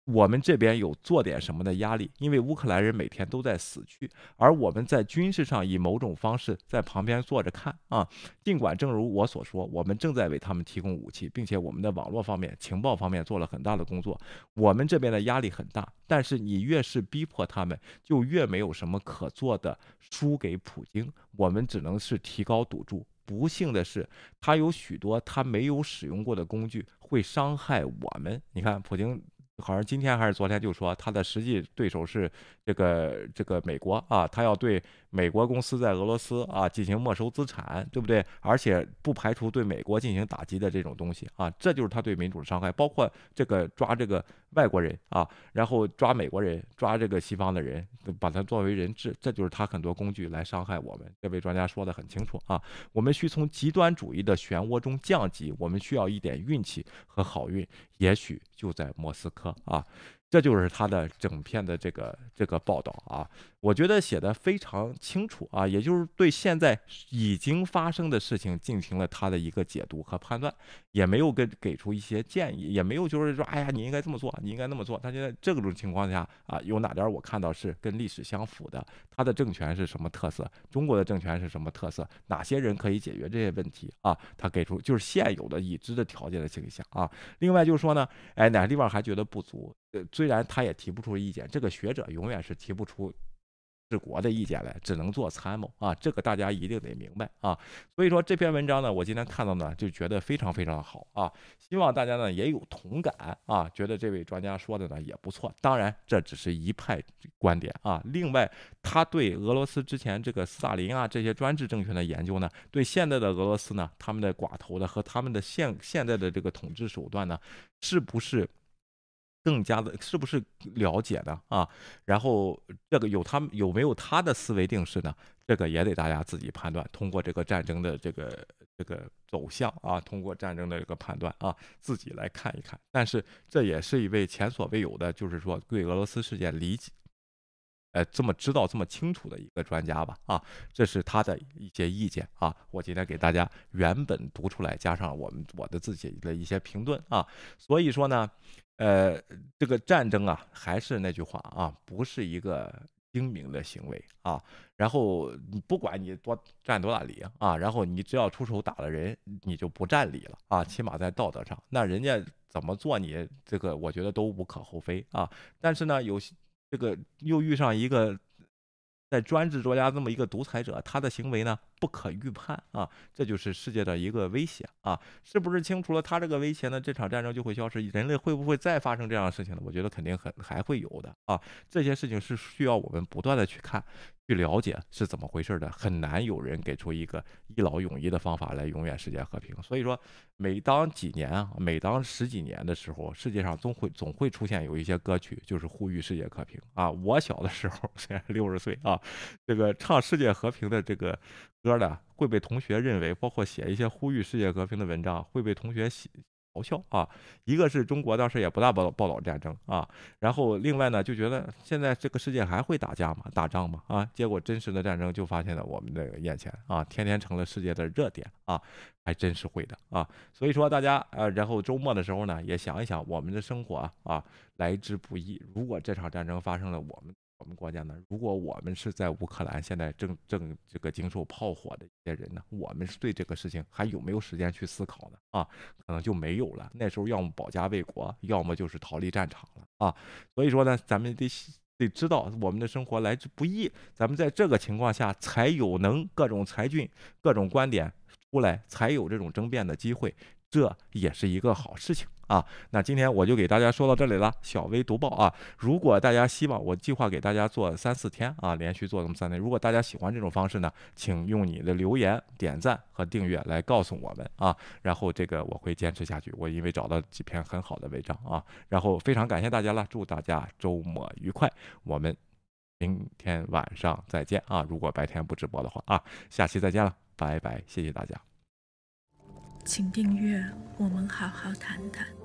我们这边有做点什么的压力，因为乌克兰人每天都在死去，而我们在军事上以某种方式在旁边坐着看啊。尽管正如我所说，我们正在为他们提供武器，并且我们的网络方面、情报方面做了很大的工作，我们这边的压力很大。但是你越是逼迫他们，就越没有什么可做的，输给普京，我们只能是提高赌注。不幸的是，他有许多他没有使用过的工具会伤害我们。你看，普京。好像今天还是昨天就说他的实际对手是这个这个美国啊，他要对美国公司在俄罗斯啊进行没收资产，对不对？而且不排除对美国进行打击的这种东西啊，这就是他对民主的伤害，包括这个抓这个外国人啊，然后抓美国人，抓这个西方的人，把他作为人质，这就是他很多工具来伤害我们。这位专家说的很清楚啊，我们需从极端主义的漩涡中降级，我们需要一点运气和好运，也许就在莫斯科。啊，这就是他的整篇的这个这个报道啊，我觉得写的非常清楚啊，也就是对现在已经发生的事情进行了他的一个解读和判断，也没有给给出一些建议，也没有就是说，哎呀，你应该这么做，你应该那么做。他现在这种情况下啊，有哪点我看到是跟历史相符的？他的政权是什么特色？中国的政权是什么特色？哪些人可以解决这些问题啊？他给出就是现有的已知的条件的倾向啊。另外就是说呢，哎，哪个地方还觉得不足？呃，虽然他也提不出意见，这个学者永远是提不出治国的意见来，只能做参谋啊。这个大家一定得明白啊。所以说这篇文章呢，我今天看到呢，就觉得非常非常的好啊。希望大家呢也有同感啊，觉得这位专家说的呢也不错。当然，这只是一派观点啊。另外，他对俄罗斯之前这个斯大林啊这些专制政权的研究呢，对现在的俄罗斯呢，他们的寡头的和他们的现现在的这个统治手段呢，是不是？更加的是不是了解的啊？然后这个有他有没有他的思维定式呢？这个也得大家自己判断。通过这个战争的这个这个走向啊，通过战争的这个判断啊，自己来看一看。但是这也是一位前所未有的，就是说对俄罗斯事件理解。呃，这么知道这么清楚的一个专家吧，啊，这是他的一些意见啊，我今天给大家原本读出来，加上我们我的自己的一些评论啊，所以说呢，呃，这个战争啊，还是那句话啊，不是一个精明的行为啊，然后不管你多占多大理啊，然后你只要出手打了人，你就不占理了啊，起码在道德上，那人家怎么做你这个，我觉得都无可厚非啊，但是呢，有些。这个又遇上一个在专制国家这么一个独裁者，他的行为呢不可预判啊，这就是世界的一个威胁啊！是不是清除了他这个威胁呢？这场战争就会消失？人类会不会再发生这样的事情呢？我觉得肯定很还会有的啊！这些事情是需要我们不断的去看。去了解是怎么回事的，很难有人给出一个一劳永逸的方法来永远世界和平。所以说，每当几年啊，每当十几年的时候，世界上总会总会出现有一些歌曲，就是呼吁世界和平啊。我小的时候，现在六十岁啊，这个唱世界和平的这个歌呢，会被同学认为，包括写一些呼吁世界和平的文章，会被同学写。嘲笑啊！一个是中国当时也不大报报道战争啊，然后另外呢就觉得现在这个世界还会打架吗？打仗吗？啊！结果真实的战争就发现了我们的眼前啊，天天成了世界的热点啊，还真是会的啊！所以说大家呃，然后周末的时候呢，也想一想我们的生活啊，来之不易。如果这场战争发生了，我们。我们国家呢？如果我们是在乌克兰，现在正正这个经受炮火的一些人呢，我们是对这个事情还有没有时间去思考呢？啊，可能就没有了。那时候要么保家卫国，要么就是逃离战场了啊。所以说呢，咱们得得知道我们的生活来之不易，咱们在这个情况下才有能各种才俊、各种观点出来，才有这种争辩的机会。这也是一个好事情啊！那今天我就给大家说到这里了，小微读报啊。如果大家希望我计划给大家做三四天啊，连续做这么三天。如果大家喜欢这种方式呢，请用你的留言、点赞和订阅来告诉我们啊。然后这个我会坚持下去。我因为找到几篇很好的文章啊，然后非常感谢大家了，祝大家周末愉快。我们明天晚上再见啊！如果白天不直播的话啊，下期再见了，拜拜，谢谢大家。请订阅，我们好好谈谈。